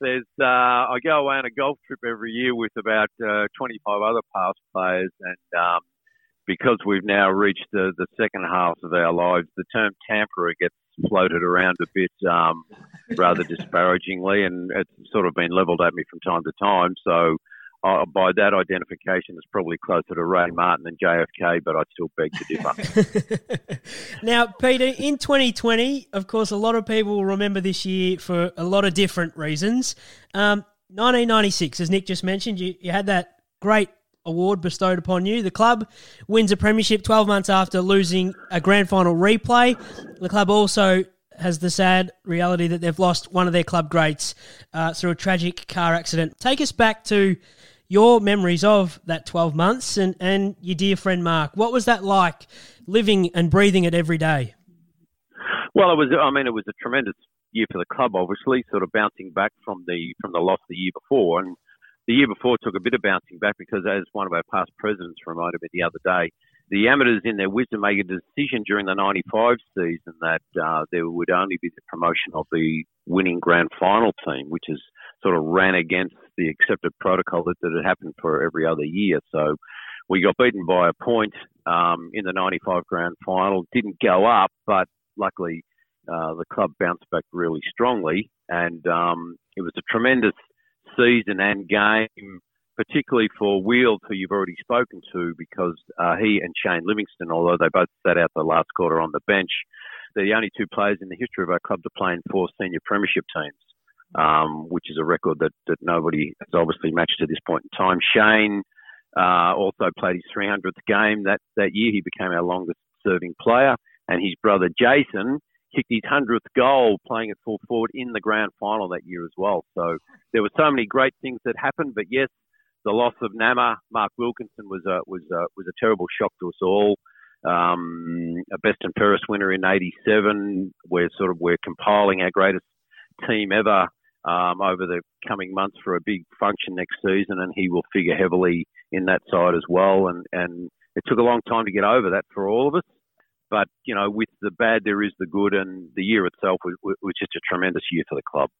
there's uh, I go away on a golf trip every year with about uh, 25 other past players, and um, because we've now reached the, the second half of our lives, the term tamperer gets floated around a bit um, rather disparagingly, and it's sort of been levelled at me from time to time. So uh, by that identification, it's probably closer to Ray Martin than JFK, but I still beg to differ. now, Peter, in 2020, of course, a lot of people will remember this year for a lot of different reasons. Um, 1996, as Nick just mentioned, you, you had that great award bestowed upon you. The club wins a premiership 12 months after losing a grand final replay. The club also has the sad reality that they've lost one of their club greats uh, through a tragic car accident. Take us back to your memories of that 12 months and, and your dear friend Mark. What was that like living and breathing it every day? Well, it was, I mean, it was a tremendous year for the club, obviously, sort of bouncing back from the, from the loss the year before. And the year before took a bit of bouncing back because, as one of our past presidents reminded me the other day, the amateurs, in their wisdom, made a decision during the '95 season that uh, there would only be the promotion of the winning grand final team, which is sort of ran against the accepted protocol that, that had happened for every other year. So we got beaten by a point um, in the '95 grand final. Didn't go up, but luckily uh, the club bounced back really strongly, and um, it was a tremendous season and game, particularly for Wheels, who you've already spoken to, because uh, he and Shane Livingston, although they both sat out the last quarter on the bench, they're the only two players in the history of our club to play in four senior premiership teams, um, which is a record that, that nobody has obviously matched to this point in time. Shane uh, also played his 300th game that, that year. He became our longest serving player. And his brother Jason kicked his hundredth goal playing at full forward in the grand final that year as well. So there were so many great things that happened. But yes, the loss of Nama, Mark Wilkinson was a was a, was a terrible shock to us all. Um, a best and fairest winner in '87. We're sort of we're compiling our greatest team ever um, over the coming months for a big function next season, and he will figure heavily in that side as well. And and it took a long time to get over that for all of us. But you know, with the bad, there is the good, and the year itself was, was just a tremendous year for the club.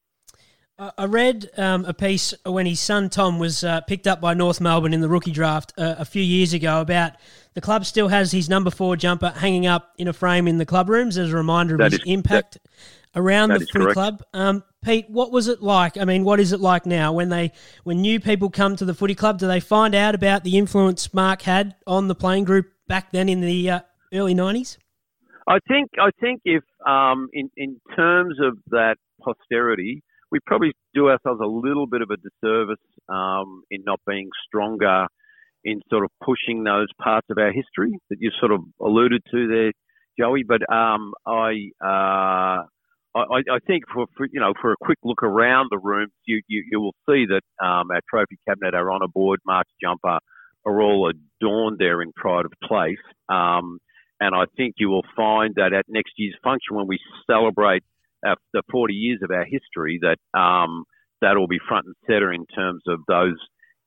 I read um, a piece when his son Tom was uh, picked up by North Melbourne in the rookie draft uh, a few years ago about the club still has his number four jumper hanging up in a frame in the club rooms as a reminder of that his is, impact that, around that the footy club. Um, Pete, what was it like? I mean, what is it like now when they when new people come to the footy club? Do they find out about the influence Mark had on the playing group back then in the uh, early nineties? I think I think if um, in in terms of that posterity, we probably do ourselves a little bit of a disservice um, in not being stronger in sort of pushing those parts of our history that you sort of alluded to there, Joey. But um, I, uh, I I think for, for you know for a quick look around the room, you you, you will see that um, our trophy cabinet, our honour board, march jumper are all adorned there in pride of place. Um, and I think you will find that at next year's function, when we celebrate our, the 40 years of our history, that um, that will be front and center in terms of those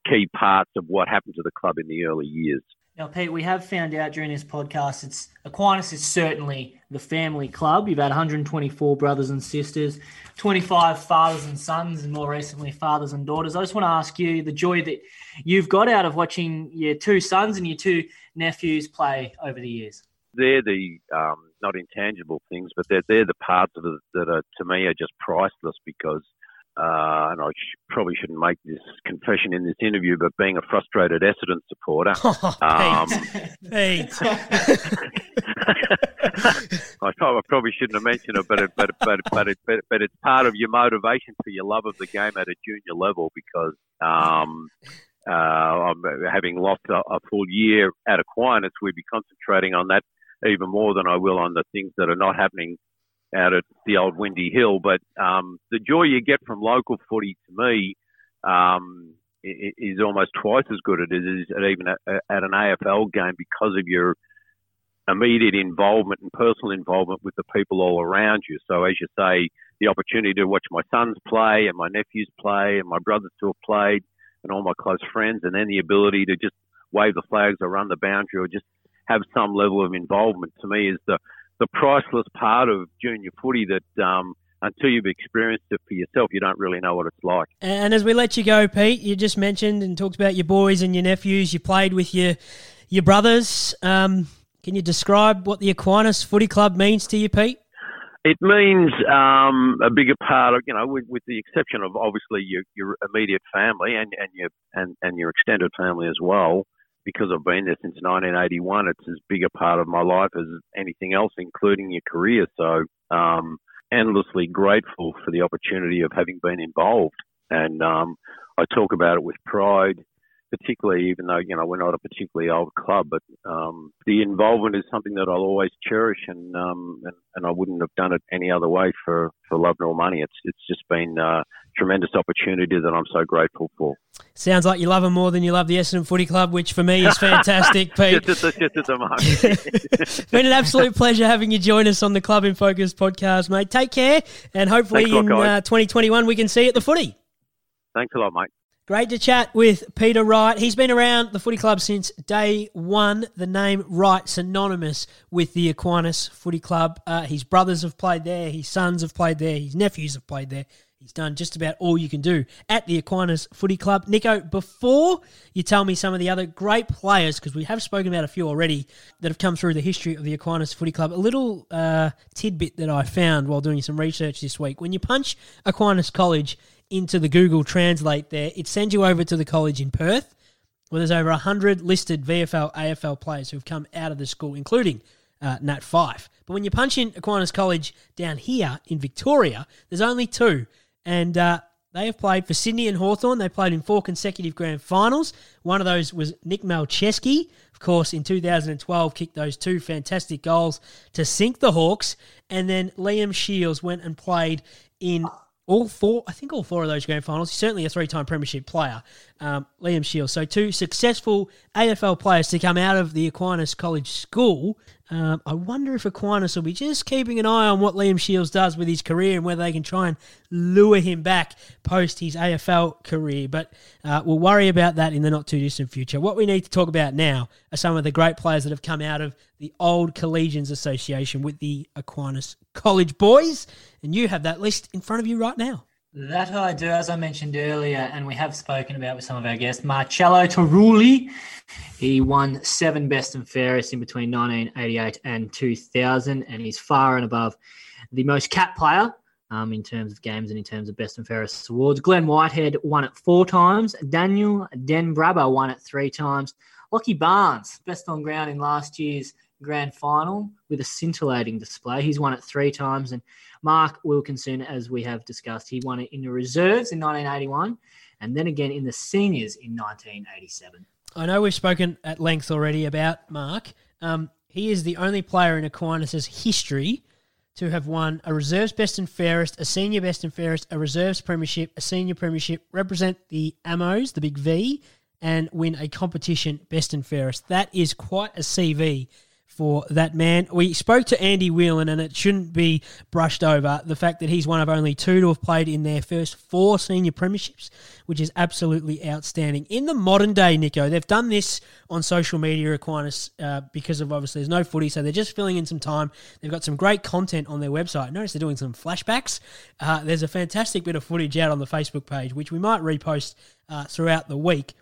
key parts of what happened to the club in the early years. Now, Pete, we have found out during this podcast, it's Aquinas is certainly the family club. You've had 124 brothers and sisters, 25 fathers and sons, and more recently, fathers and daughters. I just want to ask you the joy that you've got out of watching your two sons and your two nephews play over the years. They're the um, not intangible things, but they're they're the parts of it that are to me are just priceless because. Uh, and I sh- probably shouldn't make this confession in this interview, but being a frustrated Essendon supporter, Oh, Um, Pete. I probably, probably shouldn't have mentioned it, but it, but but but it, but, but it's part of your motivation for your love of the game at a junior level because um, uh, I'm having lost a, a full year at Aquinas, we'd be concentrating on that even more than I will on the things that are not happening out at the old Windy Hill. But um, the joy you get from local footy to me um, is almost twice as good as it is at even at, at an AFL game because of your immediate involvement and personal involvement with the people all around you. So as you say, the opportunity to watch my sons play and my nephews play and my brothers who have played, and all my close friends, and then the ability to just wave the flags or run the boundary or just have some level of involvement to me is the the priceless part of junior footy that um, until you've experienced it for yourself, you don't really know what it's like. And as we let you go, Pete, you just mentioned and talked about your boys and your nephews. You played with your your brothers. Um, can you describe what the Aquinas Footy Club means to you, Pete? It means um, a bigger part of, you know, with, with the exception of obviously your, your immediate family and, and your and, and your extended family as well. Because I've been there since 1981, it's as big a part of my life as anything else, including your career. So, um, endlessly grateful for the opportunity of having been involved, and um, I talk about it with pride particularly even though you know we're not a particularly old club, but um, the involvement is something that I'll always cherish, and, um, and and I wouldn't have done it any other way for for love nor money. It's it's just been a tremendous opportunity that I'm so grateful for. Sounds like you love them more than you love the Essendon Footy Club, which for me is fantastic, Pete. just, just at the moment. it's been an absolute pleasure having you join us on the Club in Focus podcast, mate. Take care, and hopefully Thanks in lot, uh, 2021 we can see you at the footy. Thanks a lot, mate. Great to chat with Peter Wright. He's been around the footy club since day one. The name Wright synonymous with the Aquinas Footy Club. Uh, his brothers have played there, his sons have played there, his nephews have played there. He's done just about all you can do at the Aquinas Footy Club. Nico, before you tell me some of the other great players, because we have spoken about a few already that have come through the history of the Aquinas Footy Club, a little uh, tidbit that I found while doing some research this week. When you punch Aquinas College into the Google Translate there, it sends you over to the college in Perth, where there's over 100 listed VFL, AFL players who have come out of the school, including uh, Nat Fyfe. But when you punch in Aquinas College down here in Victoria, there's only two. And uh, they have played for Sydney and Hawthorn. They played in four consecutive grand finals. One of those was Nick Malceski, of course, in 2012, kicked those two fantastic goals to sink the Hawks. And then Liam Shiels went and played in all four, I think all four of those grand finals. He's certainly a three-time premiership player, um, Liam Shiels. So two successful AFL players to come out of the Aquinas College School. Um, I wonder if Aquinas will be just keeping an eye on what Liam Shiels does with his career and whether they can try and lure him back post his AFL career. But uh, we'll worry about that in the not too distant future. What we need to talk about now are some of the great players that have come out of the old Collegians Association with the Aquinas College boys. And you have that list in front of you right now. That I do, as I mentioned earlier, and we have spoken about with some of our guests. Marcello Tarulli, he won seven best and fairest in between 1988 and 2000, and he's far and above the most cap player um, in terms of games and in terms of best and fairest awards. Glenn Whitehead won it four times. Daniel Den Brabber won it three times. Lockie Barnes, best on ground in last year's grand final with a scintillating display. He's won it three times. And Mark Wilkinson, as we have discussed, he won it in the reserves in 1981 and then again in the seniors in 1987. I know we've spoken at length already about Mark. Um, he is the only player in Aquinas' history to have won a reserves best and fairest, a senior best and fairest, a reserves premiership, a senior premiership, represent the Ammos, the big V, and win a competition best and fairest. That is quite a CV for that man. We spoke to Andy Whelan, and it shouldn't be brushed over the fact that he's one of only two to have played in their first four senior premierships, which is absolutely outstanding. In the modern day, Nico, they've done this on social media, Aquinas, uh, because of obviously there's no footy, so they're just filling in some time. They've got some great content on their website. Notice they're doing some flashbacks. Uh, there's a fantastic bit of footage out on the Facebook page, which we might repost uh, throughout the week.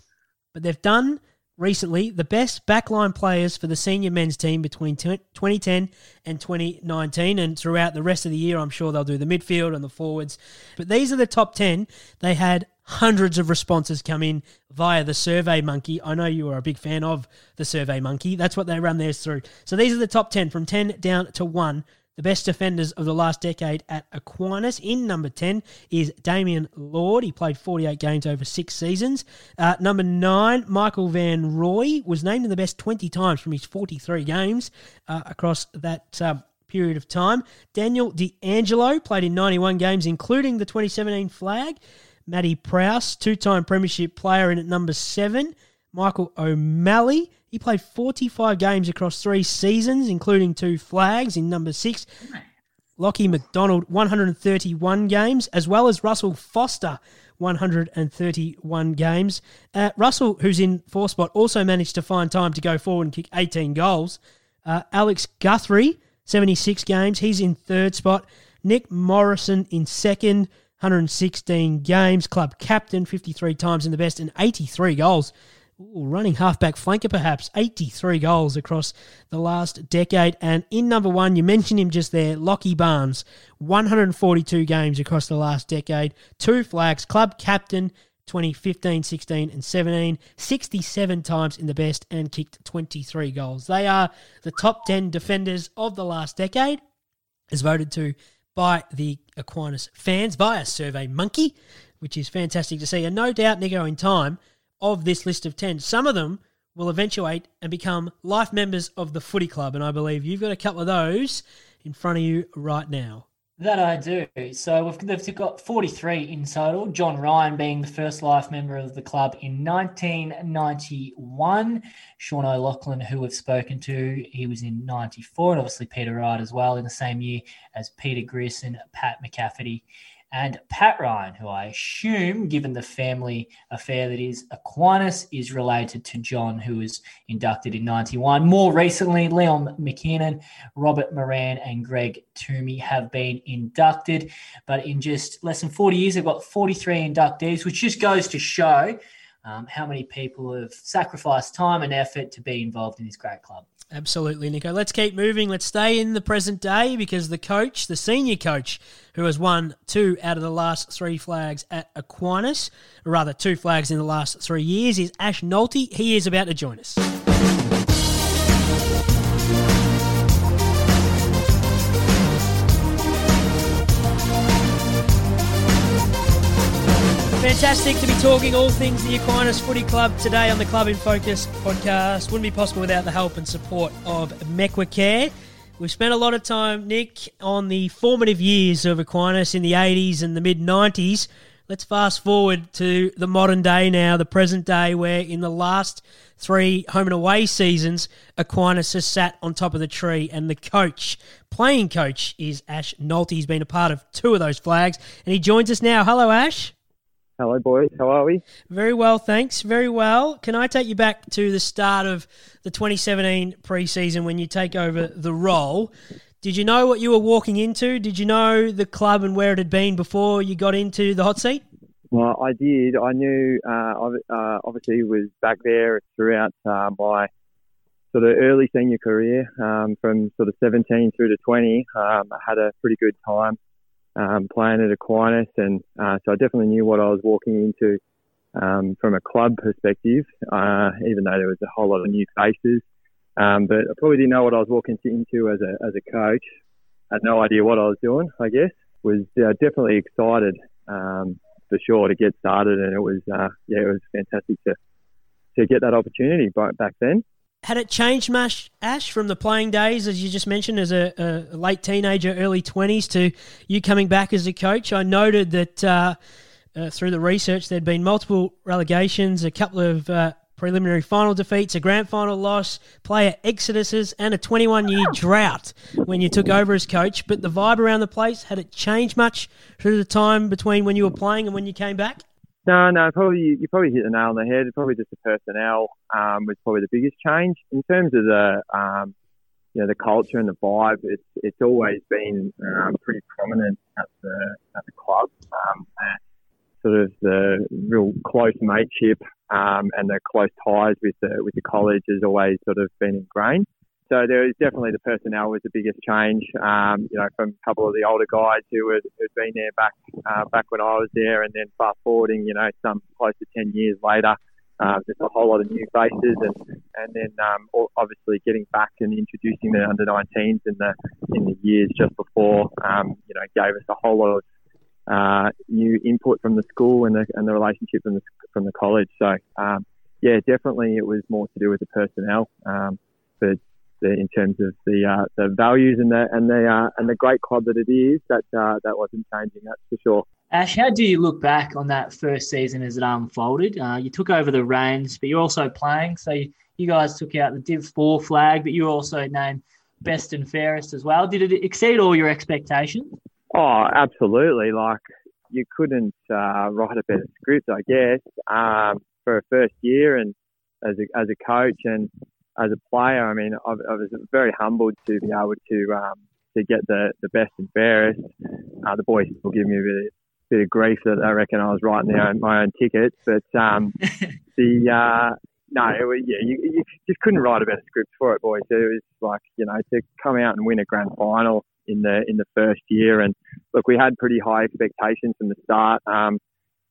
But they've done recently the best backline players for the senior men's team between 2010 and 2019. And throughout the rest of the year, I'm sure they'll do the midfield and the forwards. But these are the top 10. They had hundreds of responses come in via the Survey Monkey. I know you are a big fan of the Survey Monkey. That's what they run theirs through. So these are the top 10 from 10 down to 1 the best defenders of the last decade at Aquinas. In number 10 is Damien Lord. He played 48 games over six seasons. Uh, number 9, Michael Van Roy was named in the best 20 times from his 43 games uh, across that uh, period of time. Daniel D'Angelo played in 91 games, including the 2017 flag. Matty Prowse, two time Premiership player in at number 7. Michael O'Malley he played 45 games across three seasons, including two flags in number six. Lockie McDonald, 131 games, as well as Russell Foster, 131 games. Uh, Russell, who's in four spot, also managed to find time to go forward and kick 18 goals. Uh, Alex Guthrie, 76 games. He's in third spot. Nick Morrison in second, 116 games. Club captain, 53 times in the best, and 83 goals. Running halfback flanker, perhaps 83 goals across the last decade. And in number one, you mentioned him just there, Lockie Barnes, 142 games across the last decade, two flags, club captain, 2015, 16, and 17, 67 times in the best, and kicked 23 goals. They are the top 10 defenders of the last decade, as voted to by the Aquinas fans via Survey Monkey, which is fantastic to see. And no doubt, Nico, in time, of this list of 10. Some of them will eventuate and become life members of the footy club. And I believe you've got a couple of those in front of you right now. That I do. So we've got 43 in total. John Ryan being the first life member of the club in 1991. Sean O'Loughlin, who we've spoken to, he was in 94. And obviously Peter Wright as well in the same year as Peter Griss and Pat McCafferty and Pat Ryan, who I assume, given the family affair that is Aquinas, is related to John, who was inducted in 91. More recently, Leon McKinnon, Robert Moran, and Greg Toomey have been inducted. But in just less than 40 years, they've got 43 inductees, which just goes to show um, how many people have sacrificed time and effort to be involved in this great club. Absolutely, Nico. Let's keep moving. Let's stay in the present day because the coach, the senior coach, who has won two out of the last three flags at Aquinas, or rather two flags in the last three years, is Ash Nolte. He is about to join us. Fantastic to be talking all things the Aquinas Footy Club today on the Club in Focus podcast. Wouldn't be possible without the help and support of Mequicare. We've spent a lot of time, Nick, on the formative years of Aquinas in the 80s and the mid 90s. Let's fast forward to the modern day now, the present day, where in the last three home and away seasons, Aquinas has sat on top of the tree, and the coach, playing coach, is Ash Nolte. He's been a part of two of those flags, and he joins us now. Hello, Ash. Hello, boys. How are we? Very well, thanks. Very well. Can I take you back to the start of the 2017 preseason when you take over the role? Did you know what you were walking into? Did you know the club and where it had been before you got into the hot seat? Well, I did. I knew, uh, uh, obviously, was back there throughout uh, my sort of early senior career, um, from sort of 17 through to 20. Um, I had a pretty good time um, playing at Aquinas, and uh, so I definitely knew what I was walking into um, from a club perspective, uh, even though there was a whole lot of new faces. Um, but I probably didn't know what I was walking into as a as a coach. I had no idea what I was doing. I guess was uh, definitely excited um, for sure to get started, and it was uh, yeah, it was fantastic to to get that opportunity back then had it changed much, Ash, from the playing days, as you just mentioned, as a, a late teenager, early 20s, to you coming back as a coach? I noted that uh, uh, through the research, there'd been multiple relegations, a couple of uh, preliminary final defeats, a grand final loss, player exoduses, and a 21 year drought when you took over as coach. But the vibe around the place, had it changed much through the time between when you were playing and when you came back? No, no, probably you probably hit the nail on the head. Probably just the personnel um, was probably the biggest change in terms of the um, you know the culture and the vibe. It's it's always been um, pretty prominent at the at the club. Um, sort of the real close mateship um, and the close ties with the with the college has always sort of been ingrained. So there is definitely the personnel was the biggest change. Um, you know, from a couple of the older guys who had, who'd been there back uh, back when I was there, and then fast forwarding, you know, some close to ten years later, uh, just a whole lot of new faces, and and then um, obviously getting back and introducing the under 19s in the in the years just before, um, you know, gave us a whole lot of uh, new input from the school and the and the relationship from the from the college. So um, yeah, definitely it was more to do with the personnel. Um, but in terms of the uh, the values and the and the uh, and the great club that it is. That uh, that wasn't changing. That's for sure. Ash, how do you look back on that first season as it unfolded? Uh, you took over the reins, but you're also playing. So you, you guys took out the Div Four flag, but you were also named best and fairest as well. Did it exceed all your expectations? Oh, absolutely. Like you couldn't uh, write a better script, I guess, um, for a first year and as a, as a coach and as a player. I mean, I, I was very humbled to be able to um, to get the, the best and fairest. Uh, the boys will give me a bit, bit of grief that I reckon I was writing their own, my own tickets, but um, the uh, no, it was, yeah, you, you just couldn't write a better script for it, boys. It was like you know to come out and win a grand final in the in the first year, and look, we had pretty high expectations from the start. Um,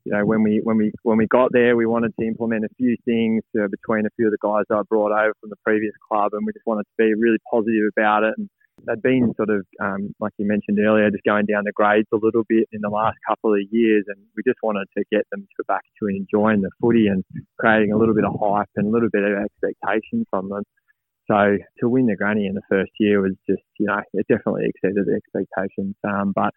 you know, when we when we when we got there, we wanted to implement a few things between a few of the guys I brought over from the previous club, and we just wanted to be really positive about it. And they'd been sort of, um, like you mentioned earlier, just going down the grades a little bit in the last couple of years, and we just wanted to get them to back to enjoying the footy and creating a little bit of hype and a little bit of expectation from them. So to win the granny in the first year was just, you know, it definitely exceeded the expectations. Um, but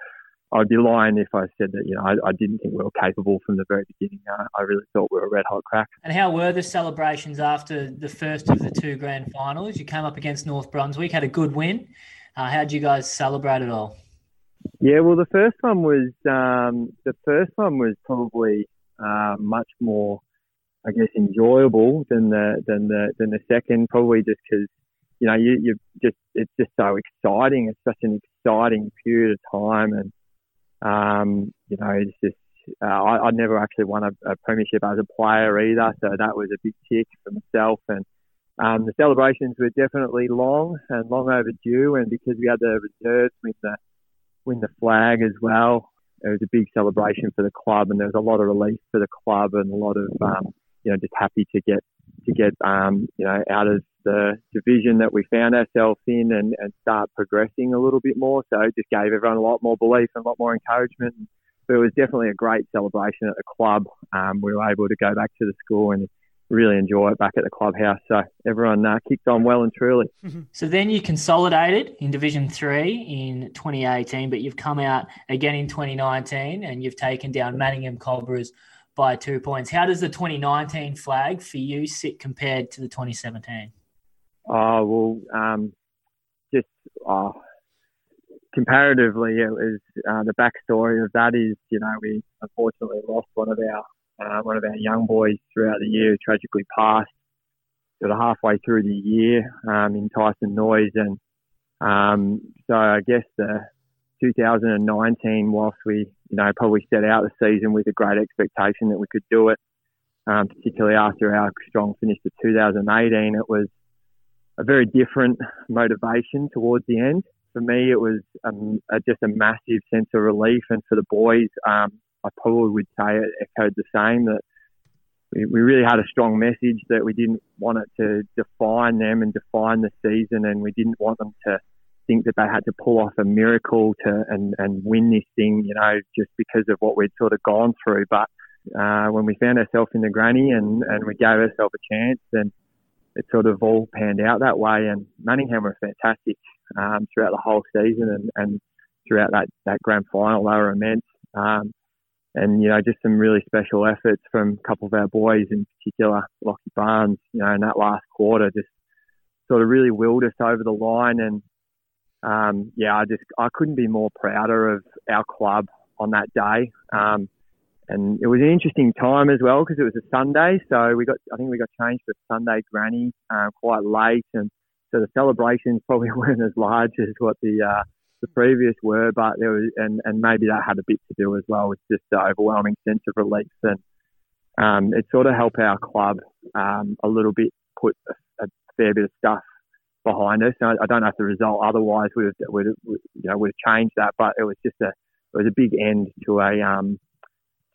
I'd be lying if I said that, you know, I, I didn't think we were capable from the very beginning. Uh, I really thought we were a red hot crack. And how were the celebrations after the first of the two grand finals? You came up against North Brunswick, had a good win. Uh, how did you guys celebrate it all? Yeah, well, the first one was um, the first one was probably uh, much more, I guess, enjoyable than the than the than the second. Probably just because you know you you just it's just so exciting. It's such an exciting period of time, and um, you know, it's just uh, I, would never actually won a, a, premiership as a player either, so that was a big tick for myself. And um, the celebrations were definitely long and long overdue, and because we had the reserves win the win the flag as well, it was a big celebration for the club, and there was a lot of relief for the club, and a lot of um, you know just happy to get to get um, you know out of the division that we found ourselves in and, and start progressing a little bit more. So it just gave everyone a lot more belief and a lot more encouragement. But it was definitely a great celebration at the club. Um, we were able to go back to the school and really enjoy it back at the clubhouse. So everyone uh, kicked on well and truly. So then you consolidated in Division Three in 2018, but you've come out again in 2019 and you've taken down Manningham Cobras by two points. How does the 2019 flag for you sit compared to the 2017? Oh well, um, just uh, comparatively, it was uh, the backstory of that is you know we unfortunately lost one of our uh, one of our young boys throughout the year, tragically passed sort of halfway through the year um, in Tyson Noise, and um, so I guess the 2019, whilst we you know probably set out the season with a great expectation that we could do it, um, particularly after our strong finish to 2018, it was a very different motivation towards the end. For me, it was um, a, just a massive sense of relief, and for the boys, um, I probably would say it echoed the same that we, we really had a strong message that we didn't want it to define them and define the season, and we didn't want them to think that they had to pull off a miracle to and, and win this thing, you know, just because of what we'd sort of gone through. But uh, when we found ourselves in the granny and, and we gave ourselves a chance, and it sort of all panned out that way. And Manningham were fantastic um, throughout the whole season and, and throughout that, that grand final. They were immense. Um, and, you know, just some really special efforts from a couple of our boys, in particular, Lockie Barnes, you know, in that last quarter just sort of really willed us over the line. And, um, yeah, I just, I couldn't be more prouder of our club on that day. Um, and it was an interesting time as well because it was a Sunday, so we got I think we got changed for Sunday Granny uh, quite late, and so the celebrations probably weren't as large as what the uh, the previous were, but there was and and maybe that had a bit to do as well with just the overwhelming sense of relief. And um, it sort of helped our club um, a little bit put a, a, fair bit of stuff behind us. I, I don't know if the result otherwise would have would have, you know would have changed that, but it was just a it was a big end to a um,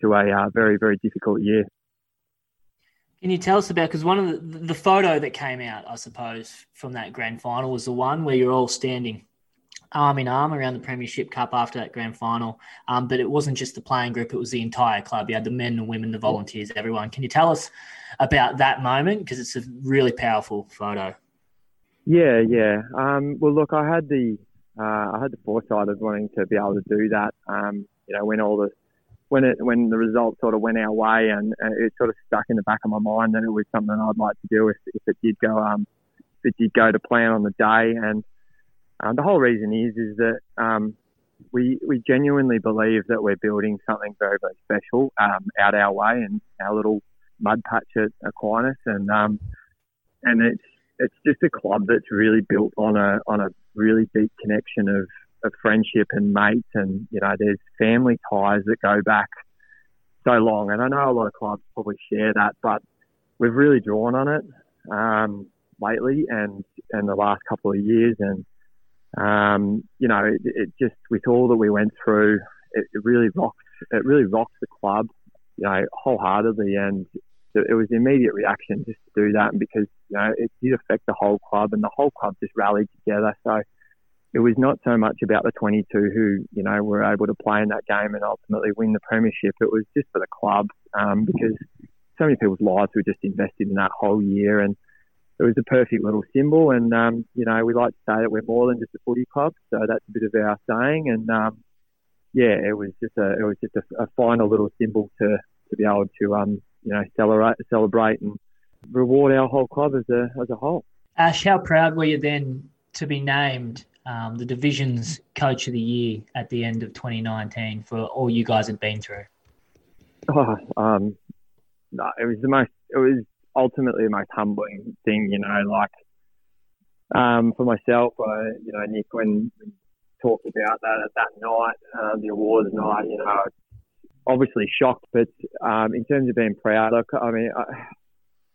to a uh, very, very difficult year. Can you tell us about because one of the the photo that came out, I suppose, from that grand final was the one where you're all standing arm in arm around the Premiership Cup after that grand final. Um, but it wasn't just the playing group; it was the entire club. You had the men and women, the volunteers, everyone. Can you tell us about that moment because it's a really powerful photo? Yeah, yeah. Um, well, look, I had the uh, I had the foresight of wanting to be able to do that. Um, you know, when all the when it when the results sort of went our way, and, it sort of stuck in the back of my mind that it was something I'd like to do if, if it did go um if it did go to plan on the day. And um, the whole reason is is that um we we genuinely believe that we're building something very very special um, out our way and our little mud patch at Aquinas, and um, and it's it's just a club that's really built on a on a really deep connection of, of friendship and mates, and you know there's family ties that go back so long, and I know a lot of clubs probably share that, but we've really drawn on it um, lately and and the last couple of years, and um, you know it, it, just with all that we went through, it, it really rocks it really rocks the club, you know, wholeheartedly, and it was immediate reaction just to do that, because you know it did affect the whole club, and the whole club just rallied together. So it was not so much about the 22 who you know were able to play in that game and ultimately win the premiership. It was just for the club um, because so many people's lives were just invested in that whole year, and it was a perfect little symbol. And um, you know we like to say that we're more than just a footy club, so that's a bit of our saying. And um, yeah, it was just a it was just a, a final little symbol to to be able to um, you know, celebrate, celebrate and reward our whole club as a, as a whole. Ash, how proud were you then to be named um, the division's coach of the year at the end of 2019 for all you guys had been through? Oh, um, no, it was the most, it was ultimately the most humbling thing, you know, like, um, for myself, I, you know, Nick, when we talked about that at that night, uh, the awards night, you know, obviously shocked, but um, in terms of being proud, I, I mean, I,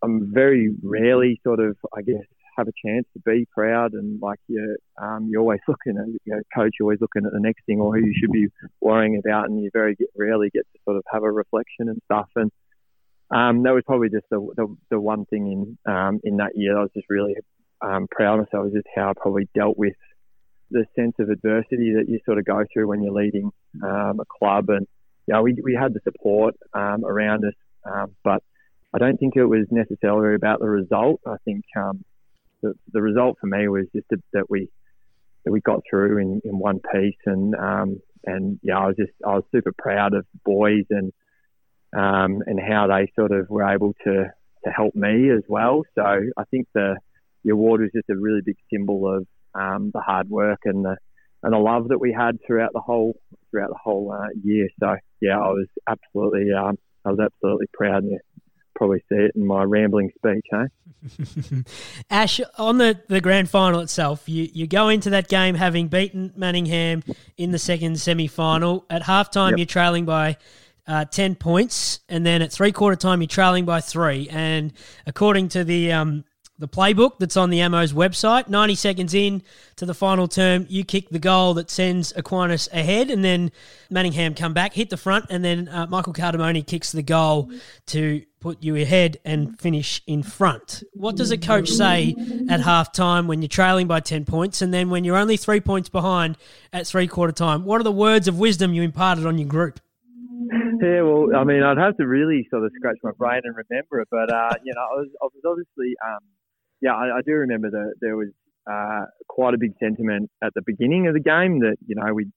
I'm very rarely sort of, I guess, have a chance to be proud and like you um, you're always looking at you know, coach you're always looking at the next thing or who you should be worrying about and you very rarely get to sort of have a reflection and stuff. And um, that was probably just the, the, the one thing in um, in that year I was just really um, proud of myself was just how I probably dealt with the sense of adversity that you sort of go through when you're leading um, a club and yeah, we, we had the support um, around us, um, but I don't think it was necessarily about the result. I think um, the, the result for me was just that we that we got through in, in one piece, and um, and yeah, I was just I was super proud of the boys and um, and how they sort of were able to to help me as well. So I think the the award was just a really big symbol of um, the hard work and the and the love that we had throughout the whole throughout the whole uh, year. So yeah, I was absolutely um, I was absolutely proud. Yeah, probably see it in my rambling speech, hey? Ash, on the, the grand final itself, you, you go into that game having beaten Manningham in the second semi final. At halftime, yep. you're trailing by uh, 10 points, and then at three quarter time, you're trailing by three. And according to the um, the playbook that's on the Ammo's website. 90 seconds in to the final term, you kick the goal that sends Aquinas ahead, and then Manningham come back, hit the front, and then uh, Michael Cardamone kicks the goal to put you ahead and finish in front. What does a coach say at half time when you're trailing by 10 points, and then when you're only three points behind at three quarter time? What are the words of wisdom you imparted on your group? Yeah, well, I mean, I'd have to really sort of scratch my brain and remember it, but uh, you know, I was, I was obviously um, yeah, I, I do remember that there was uh, quite a big sentiment at the beginning of the game that you know we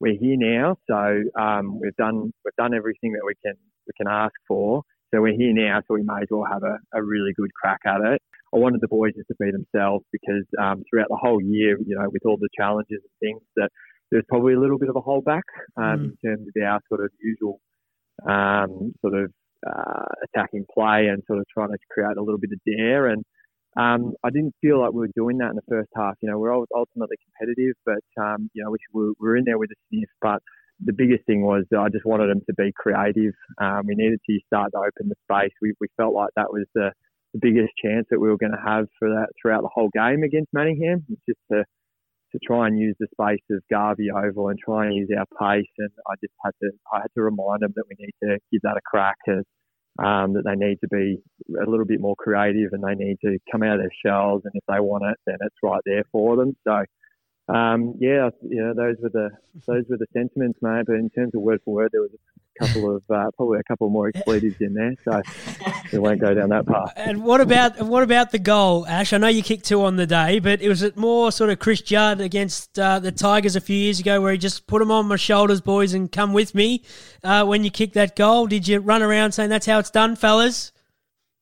we're here now, so um, we've done we've done everything that we can we can ask for. So we're here now, so we may as well have a, a really good crack at it. I wanted the boys just to be themselves because um, throughout the whole year, you know, with all the challenges and things, that there's probably a little bit of a holdback um, mm. in terms of our sort of usual um, sort of uh, attacking play and sort of trying to create a little bit of dare. And um, I didn't feel like we were doing that in the first half. You know, we're always ultimately competitive, but um, you know, we were, we were in there with a sniff. But the biggest thing was I just wanted them to be creative. Um, we needed to start to open the space. We, we felt like that was the, the biggest chance that we were going to have for that throughout the whole game against Manningham. Just to to try and use the space of Garvey Oval and try and use our pace. And I just had to I had to remind them that we need to give that a crack. As um, that they need to be a little bit more creative and they need to come out of their shells. And if they want it, then it's right there for them. So, um, yeah, those were the those were the sentiments, mate. But in terms of word for word, there was couple of uh, probably a couple more expletives in there, so we won't go down that path. And what about what about the goal, Ash? I know you kicked two on the day, but it was it more sort of Chris Judd against uh, the Tigers a few years ago, where he just put them on my shoulders, boys, and come with me uh, when you kicked that goal. Did you run around saying that's how it's done, fellas?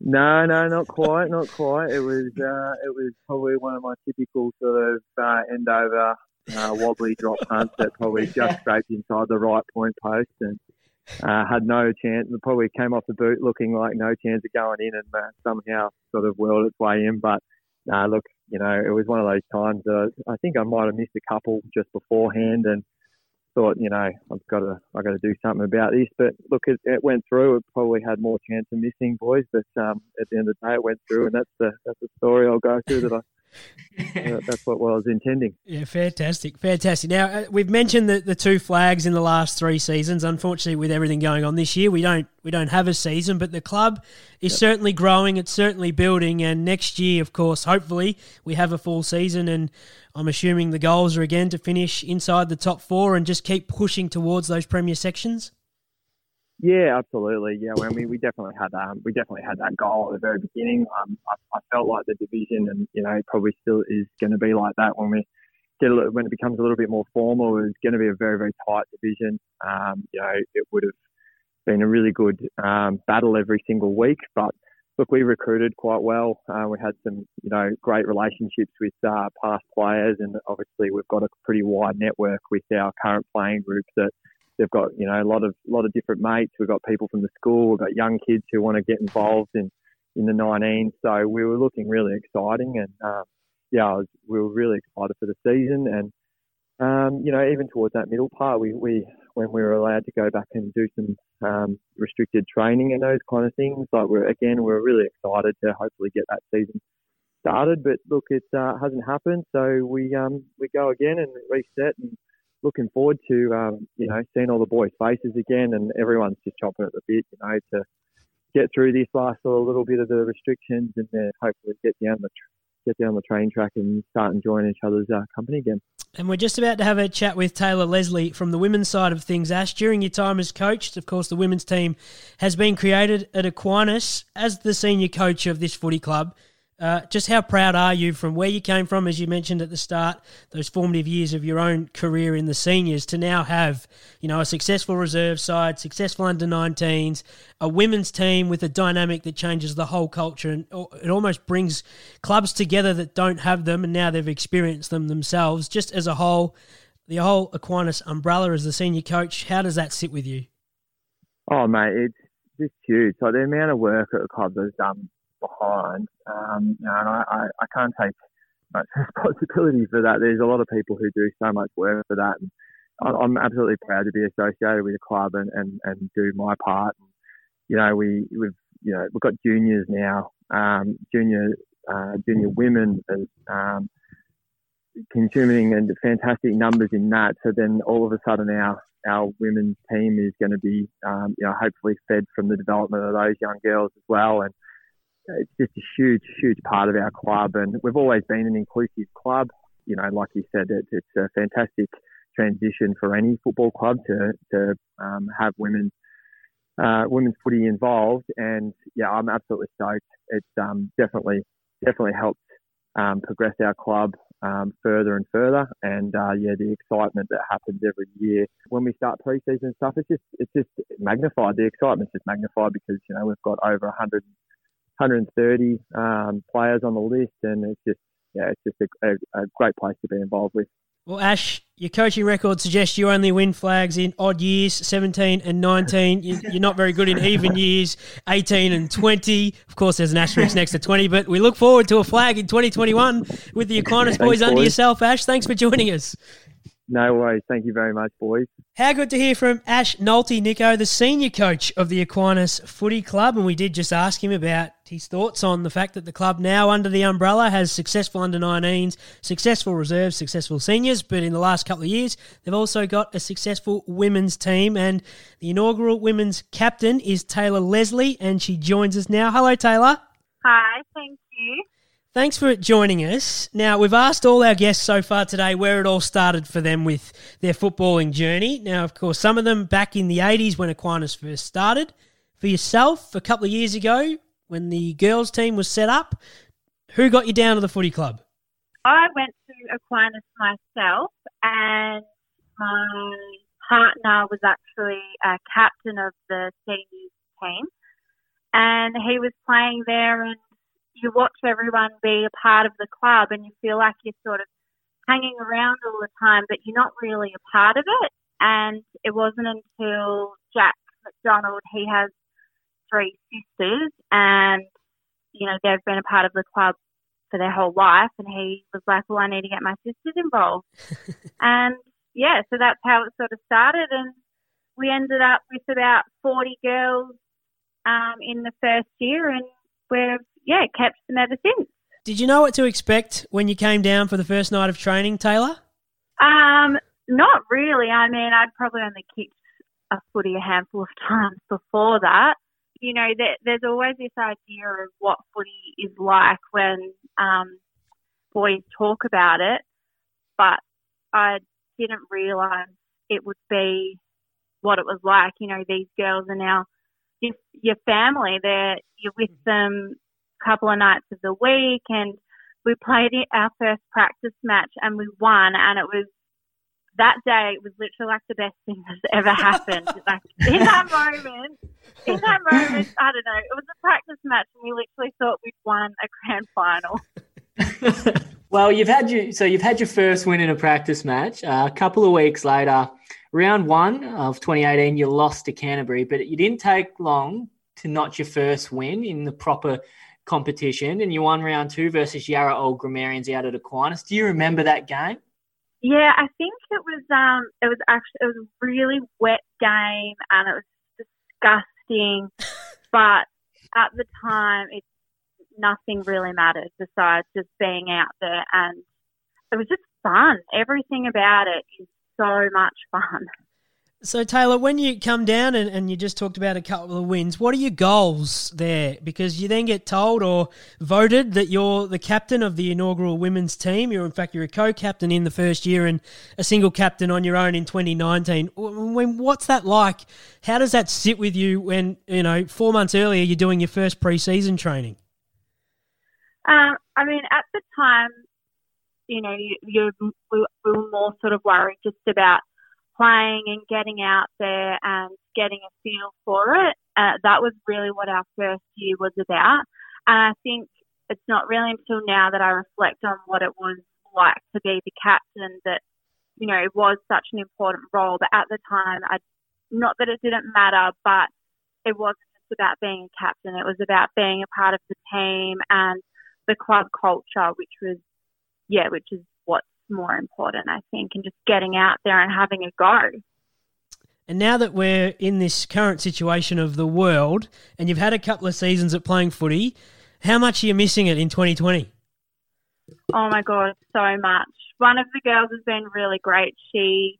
No, no, not quite, not quite. It was uh, it was probably one of my typical sort of uh, end over uh, wobbly drop punts that probably just scraped inside the right point post and uh, had no chance. Probably came off the boot looking like no chance of going in and uh, somehow sort of whirled its way in. But uh, look, you know, it was one of those times that I think I might have missed a couple just beforehand and thought, you know, I've got to, I've got to do something about this. But look, it, it went through. It probably had more chance of missing, boys. But um, at the end of the day, it went through, and that's the that's the story I'll go through that I uh, that's what, what I was intending. Yeah, fantastic, fantastic. Now uh, we've mentioned the, the two flags in the last three seasons. Unfortunately, with everything going on this year, we don't we don't have a season. But the club is yep. certainly growing. It's certainly building. And next year, of course, hopefully we have a full season. And I'm assuming the goals are again to finish inside the top four and just keep pushing towards those premier sections. Yeah, absolutely. Yeah, well, I mean, we definitely had um, we definitely had that goal at the very beginning. Um, I, I, felt like the division, and you know, it probably still is going to be like that when we get a little, when it becomes a little bit more formal. It's going to be a very very tight division. Um, you know, it would have been a really good um, battle every single week, but look, we recruited quite well. Uh, we had some, you know, great relationships with uh, past players, and obviously we've got a pretty wide network with our current playing group that they've got you know a lot of lot of different mates. We've got people from the school. We've got young kids who want to get involved in in the 19. So we were looking really exciting, and um, yeah, was, we were really excited for the season. And um, you know, even towards that middle part, we, we when we were allowed to go back and do some um, restricted training and those kind of things, like we're again we're really excited to hopefully get that season started. But look, it uh, hasn't happened, so we um, we go again and reset and looking forward to um, you know seeing all the boys' faces again, and everyone's just chopping at the bit, you know, to get through this last little bit of the restrictions, and then hopefully get down the get down the train track and start enjoying each other's uh, company again. And we're just about to have a chat with Taylor Leslie from the women's side of things. Ash, during your time as coach, of course, the women's team has been created at Aquinas as the senior coach of this footy club. Uh, just how proud are you from where you came from, as you mentioned at the start, those formative years of your own career in the seniors, to now have, you know, a successful reserve side, successful under 19s, a women's team with a dynamic that changes the whole culture, and it almost brings clubs together that don't have them, and now they've experienced them themselves. Just as a whole, the whole Aquinas umbrella as the senior coach, how does that sit with you? Oh, mate, it's just huge. So the amount of work that the club has done behind. Um, you know, and I, I, I can't take much responsibility for that. There's a lot of people who do so much work for that. And I'm absolutely proud to be associated with the club and, and, and do my part. You know, we, we've, you know, we've got juniors now, um, junior, uh, junior women as, um, consuming and fantastic numbers in that. So then all of a sudden our, our women's team is going to be, um, you know, hopefully fed from the development of those young girls as well. And, it's just a huge, huge part of our club, and we've always been an inclusive club. You know, like you said, it, it's a fantastic transition for any football club to to um, have women uh, women's footy involved, and yeah, I'm absolutely stoked. It's um, definitely definitely helped um, progress our club um, further and further. And uh, yeah, the excitement that happens every year when we start preseason stuff, it's just it's just magnified. The excitement's just magnified because you know we've got over 100 130 um, players on the list, and it's just yeah, it's just a, a, a, great place to be involved with. Well, Ash, your coaching record suggests you only win flags in odd years, 17 and 19. You, are not very good in even years, 18 and 20. Of course, there's an asterisk next to 20, but we look forward to a flag in 2021 with the Aquinas boys under yourself, Ash. Thanks for joining us. No worries. Thank you very much, boys. How good to hear from Ash Nolte, Nico, the senior coach of the Aquinas Footy Club. And we did just ask him about his thoughts on the fact that the club now under the umbrella has successful under 19s, successful reserves, successful seniors. But in the last couple of years, they've also got a successful women's team. And the inaugural women's captain is Taylor Leslie, and she joins us now. Hello, Taylor. Hi, thank you. Thanks for joining us. Now, we've asked all our guests so far today where it all started for them with their footballing journey. Now, of course, some of them back in the 80s when Aquinas first started. For yourself, a couple of years ago when the girls' team was set up, who got you down to the footy club? I went to Aquinas myself, and my partner was actually a captain of the seniors team. And he was playing there, and you watch everyone be a part of the club and you feel like you're sort of hanging around all the time, but you're not really a part of it. And it wasn't until Jack McDonald, he has three sisters, and you know they've been a part of the club for their whole life, and he was like, "Well, I need to get my sisters involved," and yeah, so that's how it sort of started, and we ended up with about 40 girls um, in the first year, and we've yeah kept them ever since. Did you know what to expect when you came down for the first night of training, Taylor? Um, not really. I mean, I'd probably only kicked a footy a handful of times before that. You know, there, there's always this idea of what footy is like when um, boys talk about it, but I didn't realise it would be what it was like. You know, these girls are now your, your family. They're you're with them a couple of nights of the week, and we played our first practice match and we won, and it was that day. Was literally like the best thing that's ever happened. like in that moment, in that moment, I don't know. It was a practice match, and we literally thought we'd won a grand final. well, you've had your so you've had your first win in a practice match. Uh, a couple of weeks later, round one of 2018, you lost to Canterbury, but you didn't take long to notch your first win in the proper competition, and you won round two versus Yarra Old Grammarians out at Aquinas. Do you remember that game? Yeah, I think it was. Um, it was actually it was a really wet game, and it was disgusting. but at the time, it nothing really mattered besides just being out there, and it was just fun. Everything about it is so much fun. So Taylor, when you come down and, and you just talked about a couple of wins, what are your goals there? Because you then get told or voted that you're the captain of the inaugural women's team. You're in fact you're a co-captain in the first year and a single captain on your own in 2019. When what's that like? How does that sit with you when you know four months earlier you're doing your first pre-season training? Um, I mean, at the time, you know, you, you we were more sort of worried just about playing and getting out there and getting a feel for it. Uh, that was really what our first year was about. And I think it's not really until now that I reflect on what it was like to be the captain that, you know, it was such an important role. But at the time, I, not that it didn't matter, but it wasn't just about being a captain. It was about being a part of the team and the club culture, which was, yeah, which is more important, I think, and just getting out there and having a go. And now that we're in this current situation of the world, and you've had a couple of seasons at playing footy, how much are you missing it in 2020? Oh my god, so much. One of the girls has been really great. She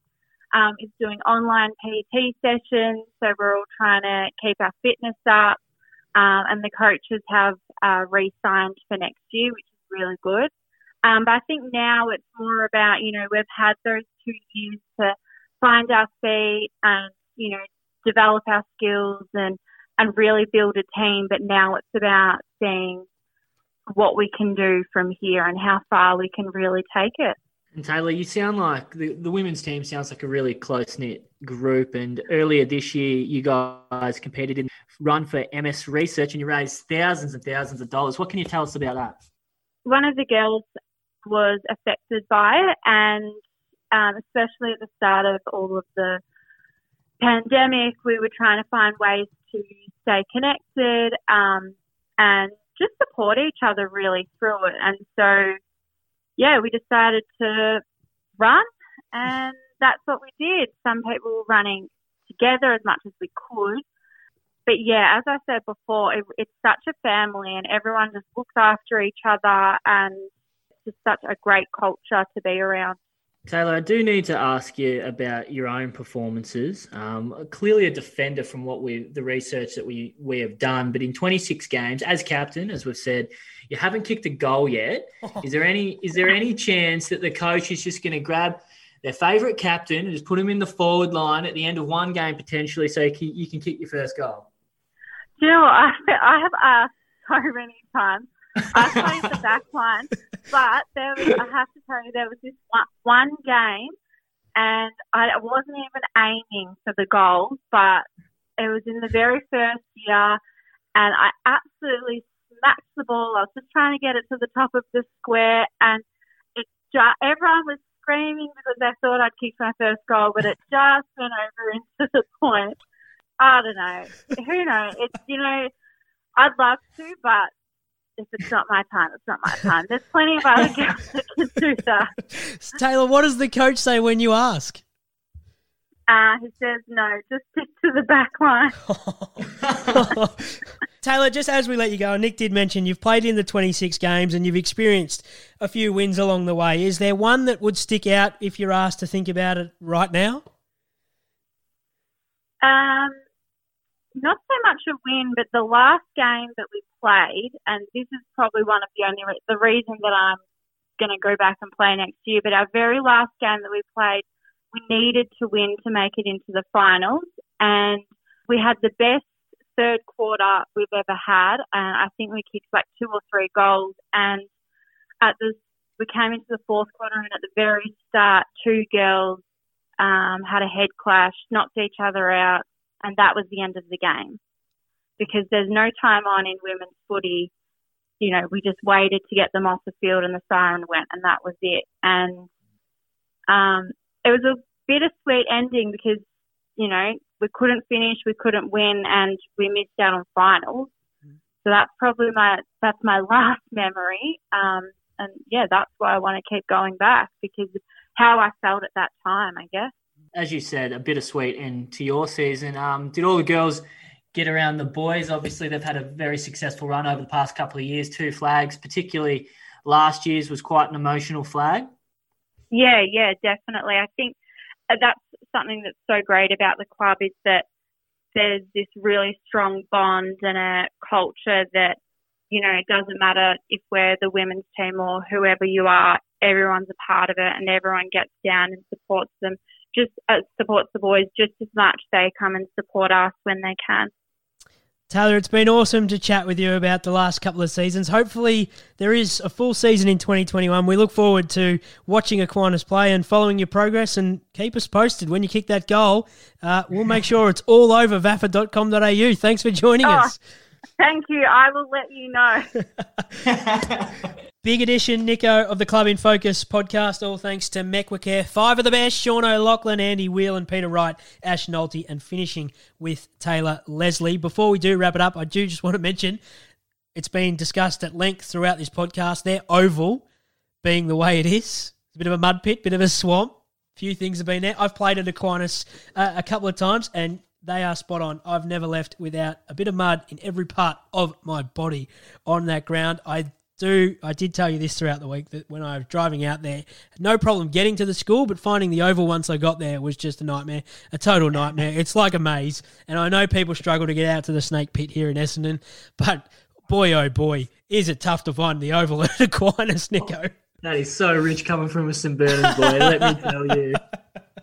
um, is doing online PT sessions, so we're all trying to keep our fitness up. Um, and the coaches have uh, re-signed for next year, which is really good. Um, but I think now it's more about, you know, we've had those two years to find our feet and, you know, develop our skills and, and really build a team. But now it's about seeing what we can do from here and how far we can really take it. And Taylor, you sound like the, the women's team sounds like a really close knit group. And earlier this year, you guys competed in run for MS Research and you raised thousands and thousands of dollars. What can you tell us about that? One of the girls was affected by it, and um, especially at the start of all of the pandemic, we were trying to find ways to stay connected um, and just support each other really through it. And so, yeah, we decided to run, and that's what we did. Some people were running together as much as we could. But yeah, as I said before, it, it's such a family and everyone just looks after each other and just such a great culture to be around. Taylor, I do need to ask you about your own performances. Um, clearly, a defender from what we the research that we we have done, but in 26 games as captain, as we've said, you haven't kicked a goal yet. Is there any is there any chance that the coach is just going to grab their favourite captain and just put him in the forward line at the end of one game potentially, so you can, you can kick your first goal? Do you know, I I have asked so many times I played the back line, but there was, I have to tell you, there was this one, one game, and I wasn't even aiming for the goal, but it was in the very first year, and I absolutely smacked the ball. I was just trying to get it to the top of the square, and it just everyone was screaming because they thought I'd kicked my first goal, but it just went over into the point. I don't know. Who knows? It's you know, I'd love to, but if it's not my time, it's not my time. There's plenty of other girls that can do that. Taylor, what does the coach say when you ask? Uh, he says no, just stick to the back line. Taylor, just as we let you go, Nick did mention you've played in the 26 games and you've experienced a few wins along the way. Is there one that would stick out if you're asked to think about it right now? Um, not so much a win, but the last game that we played, and this is probably one of the only re- the reason that I'm going to go back and play next year. But our very last game that we played, we needed to win to make it into the finals, and we had the best third quarter we've ever had, and I think we kicked like two or three goals. And at the we came into the fourth quarter, and at the very start, two girls um, had a head clash, knocked each other out, and that was the end of the game. Because there's no time on in women's footy. You know, we just waited to get them off the field, and the siren went, and that was it. And um, it was a bittersweet ending because you know we couldn't finish, we couldn't win, and we missed out on finals. So that's probably my that's my last memory. Um, and yeah, that's why I want to keep going back because how I felt at that time, I guess. As you said, a bittersweet end to your season. Um, did all the girls get around the boys? Obviously, they've had a very successful run over the past couple of years. Two flags, particularly last year's, was quite an emotional flag. Yeah, yeah, definitely. I think that's something that's so great about the club is that there's this really strong bond and a culture that you know, it doesn't matter if we're the women's team or whoever you are, everyone's a part of it and everyone gets down and supports them, just uh, supports the boys just as much. They come and support us when they can. Taylor, it's been awesome to chat with you about the last couple of seasons. Hopefully, there is a full season in 2021. We look forward to watching Aquinas play and following your progress and keep us posted when you kick that goal. Uh, we'll make sure it's all over vafa.com.au. Thanks for joining Oh, us. Thank you. I will let you know. Big edition, Nico, of the Club in Focus podcast. All thanks to Mecwacare. Five of the best Sean O'Loughlin, Andy Wheel, and Peter Wright, Ash Nolte, and finishing with Taylor Leslie. Before we do wrap it up, I do just want to mention it's been discussed at length throughout this podcast. Their oval being the way it is. It's a bit of a mud pit, bit of a swamp. Few things have been there. I've played at Aquinas uh, a couple of times and they are spot on. I've never left without a bit of mud in every part of my body on that ground. I do. I did tell you this throughout the week that when I was driving out there, no problem getting to the school, but finding the oval once I got there was just a nightmare, a total nightmare. it's like a maze, and I know people struggle to get out to the snake pit here in Essendon, but boy oh boy, is it tough to find the oval at Aquinas, Nico. Oh, that is so rich coming from a St. Bernard boy, let me tell you.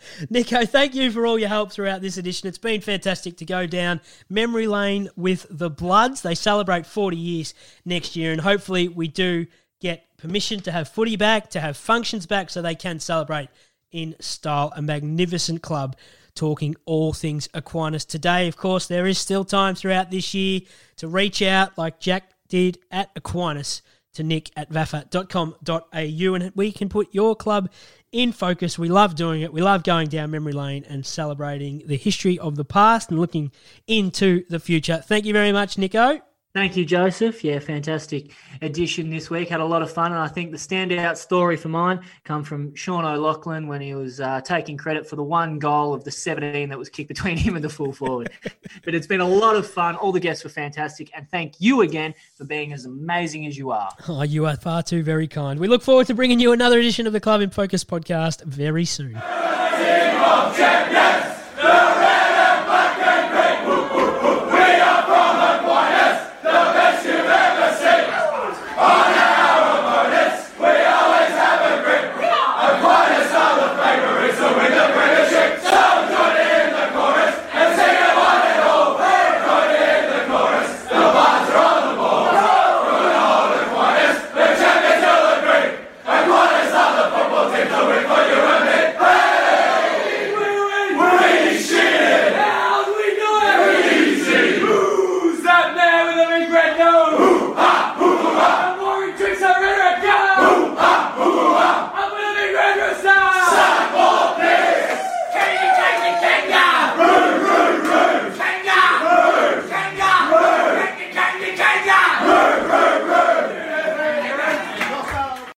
Nico, thank you for all your help throughout this edition. It's been fantastic to go down memory lane with the Bloods. They celebrate 40 years next year, and hopefully, we do get permission to have footy back, to have functions back, so they can celebrate in style. A magnificent club talking all things Aquinas today. Of course, there is still time throughout this year to reach out, like Jack did at Aquinas, to nick at vafa.com.au, and we can put your club in focus. We love doing it. We love going down memory lane and celebrating the history of the past and looking into the future. Thank you very much, Nico. Thank you, Joseph. Yeah, fantastic edition this week. Had a lot of fun, and I think the standout story for mine come from Sean O'Loughlin when he was uh, taking credit for the one goal of the 17 that was kicked between him and the full forward. but it's been a lot of fun. All the guests were fantastic, and thank you again for being as amazing as you are. Oh, you are far too very kind. We look forward to bringing you another edition of the Club in Focus podcast very soon. Team of champions!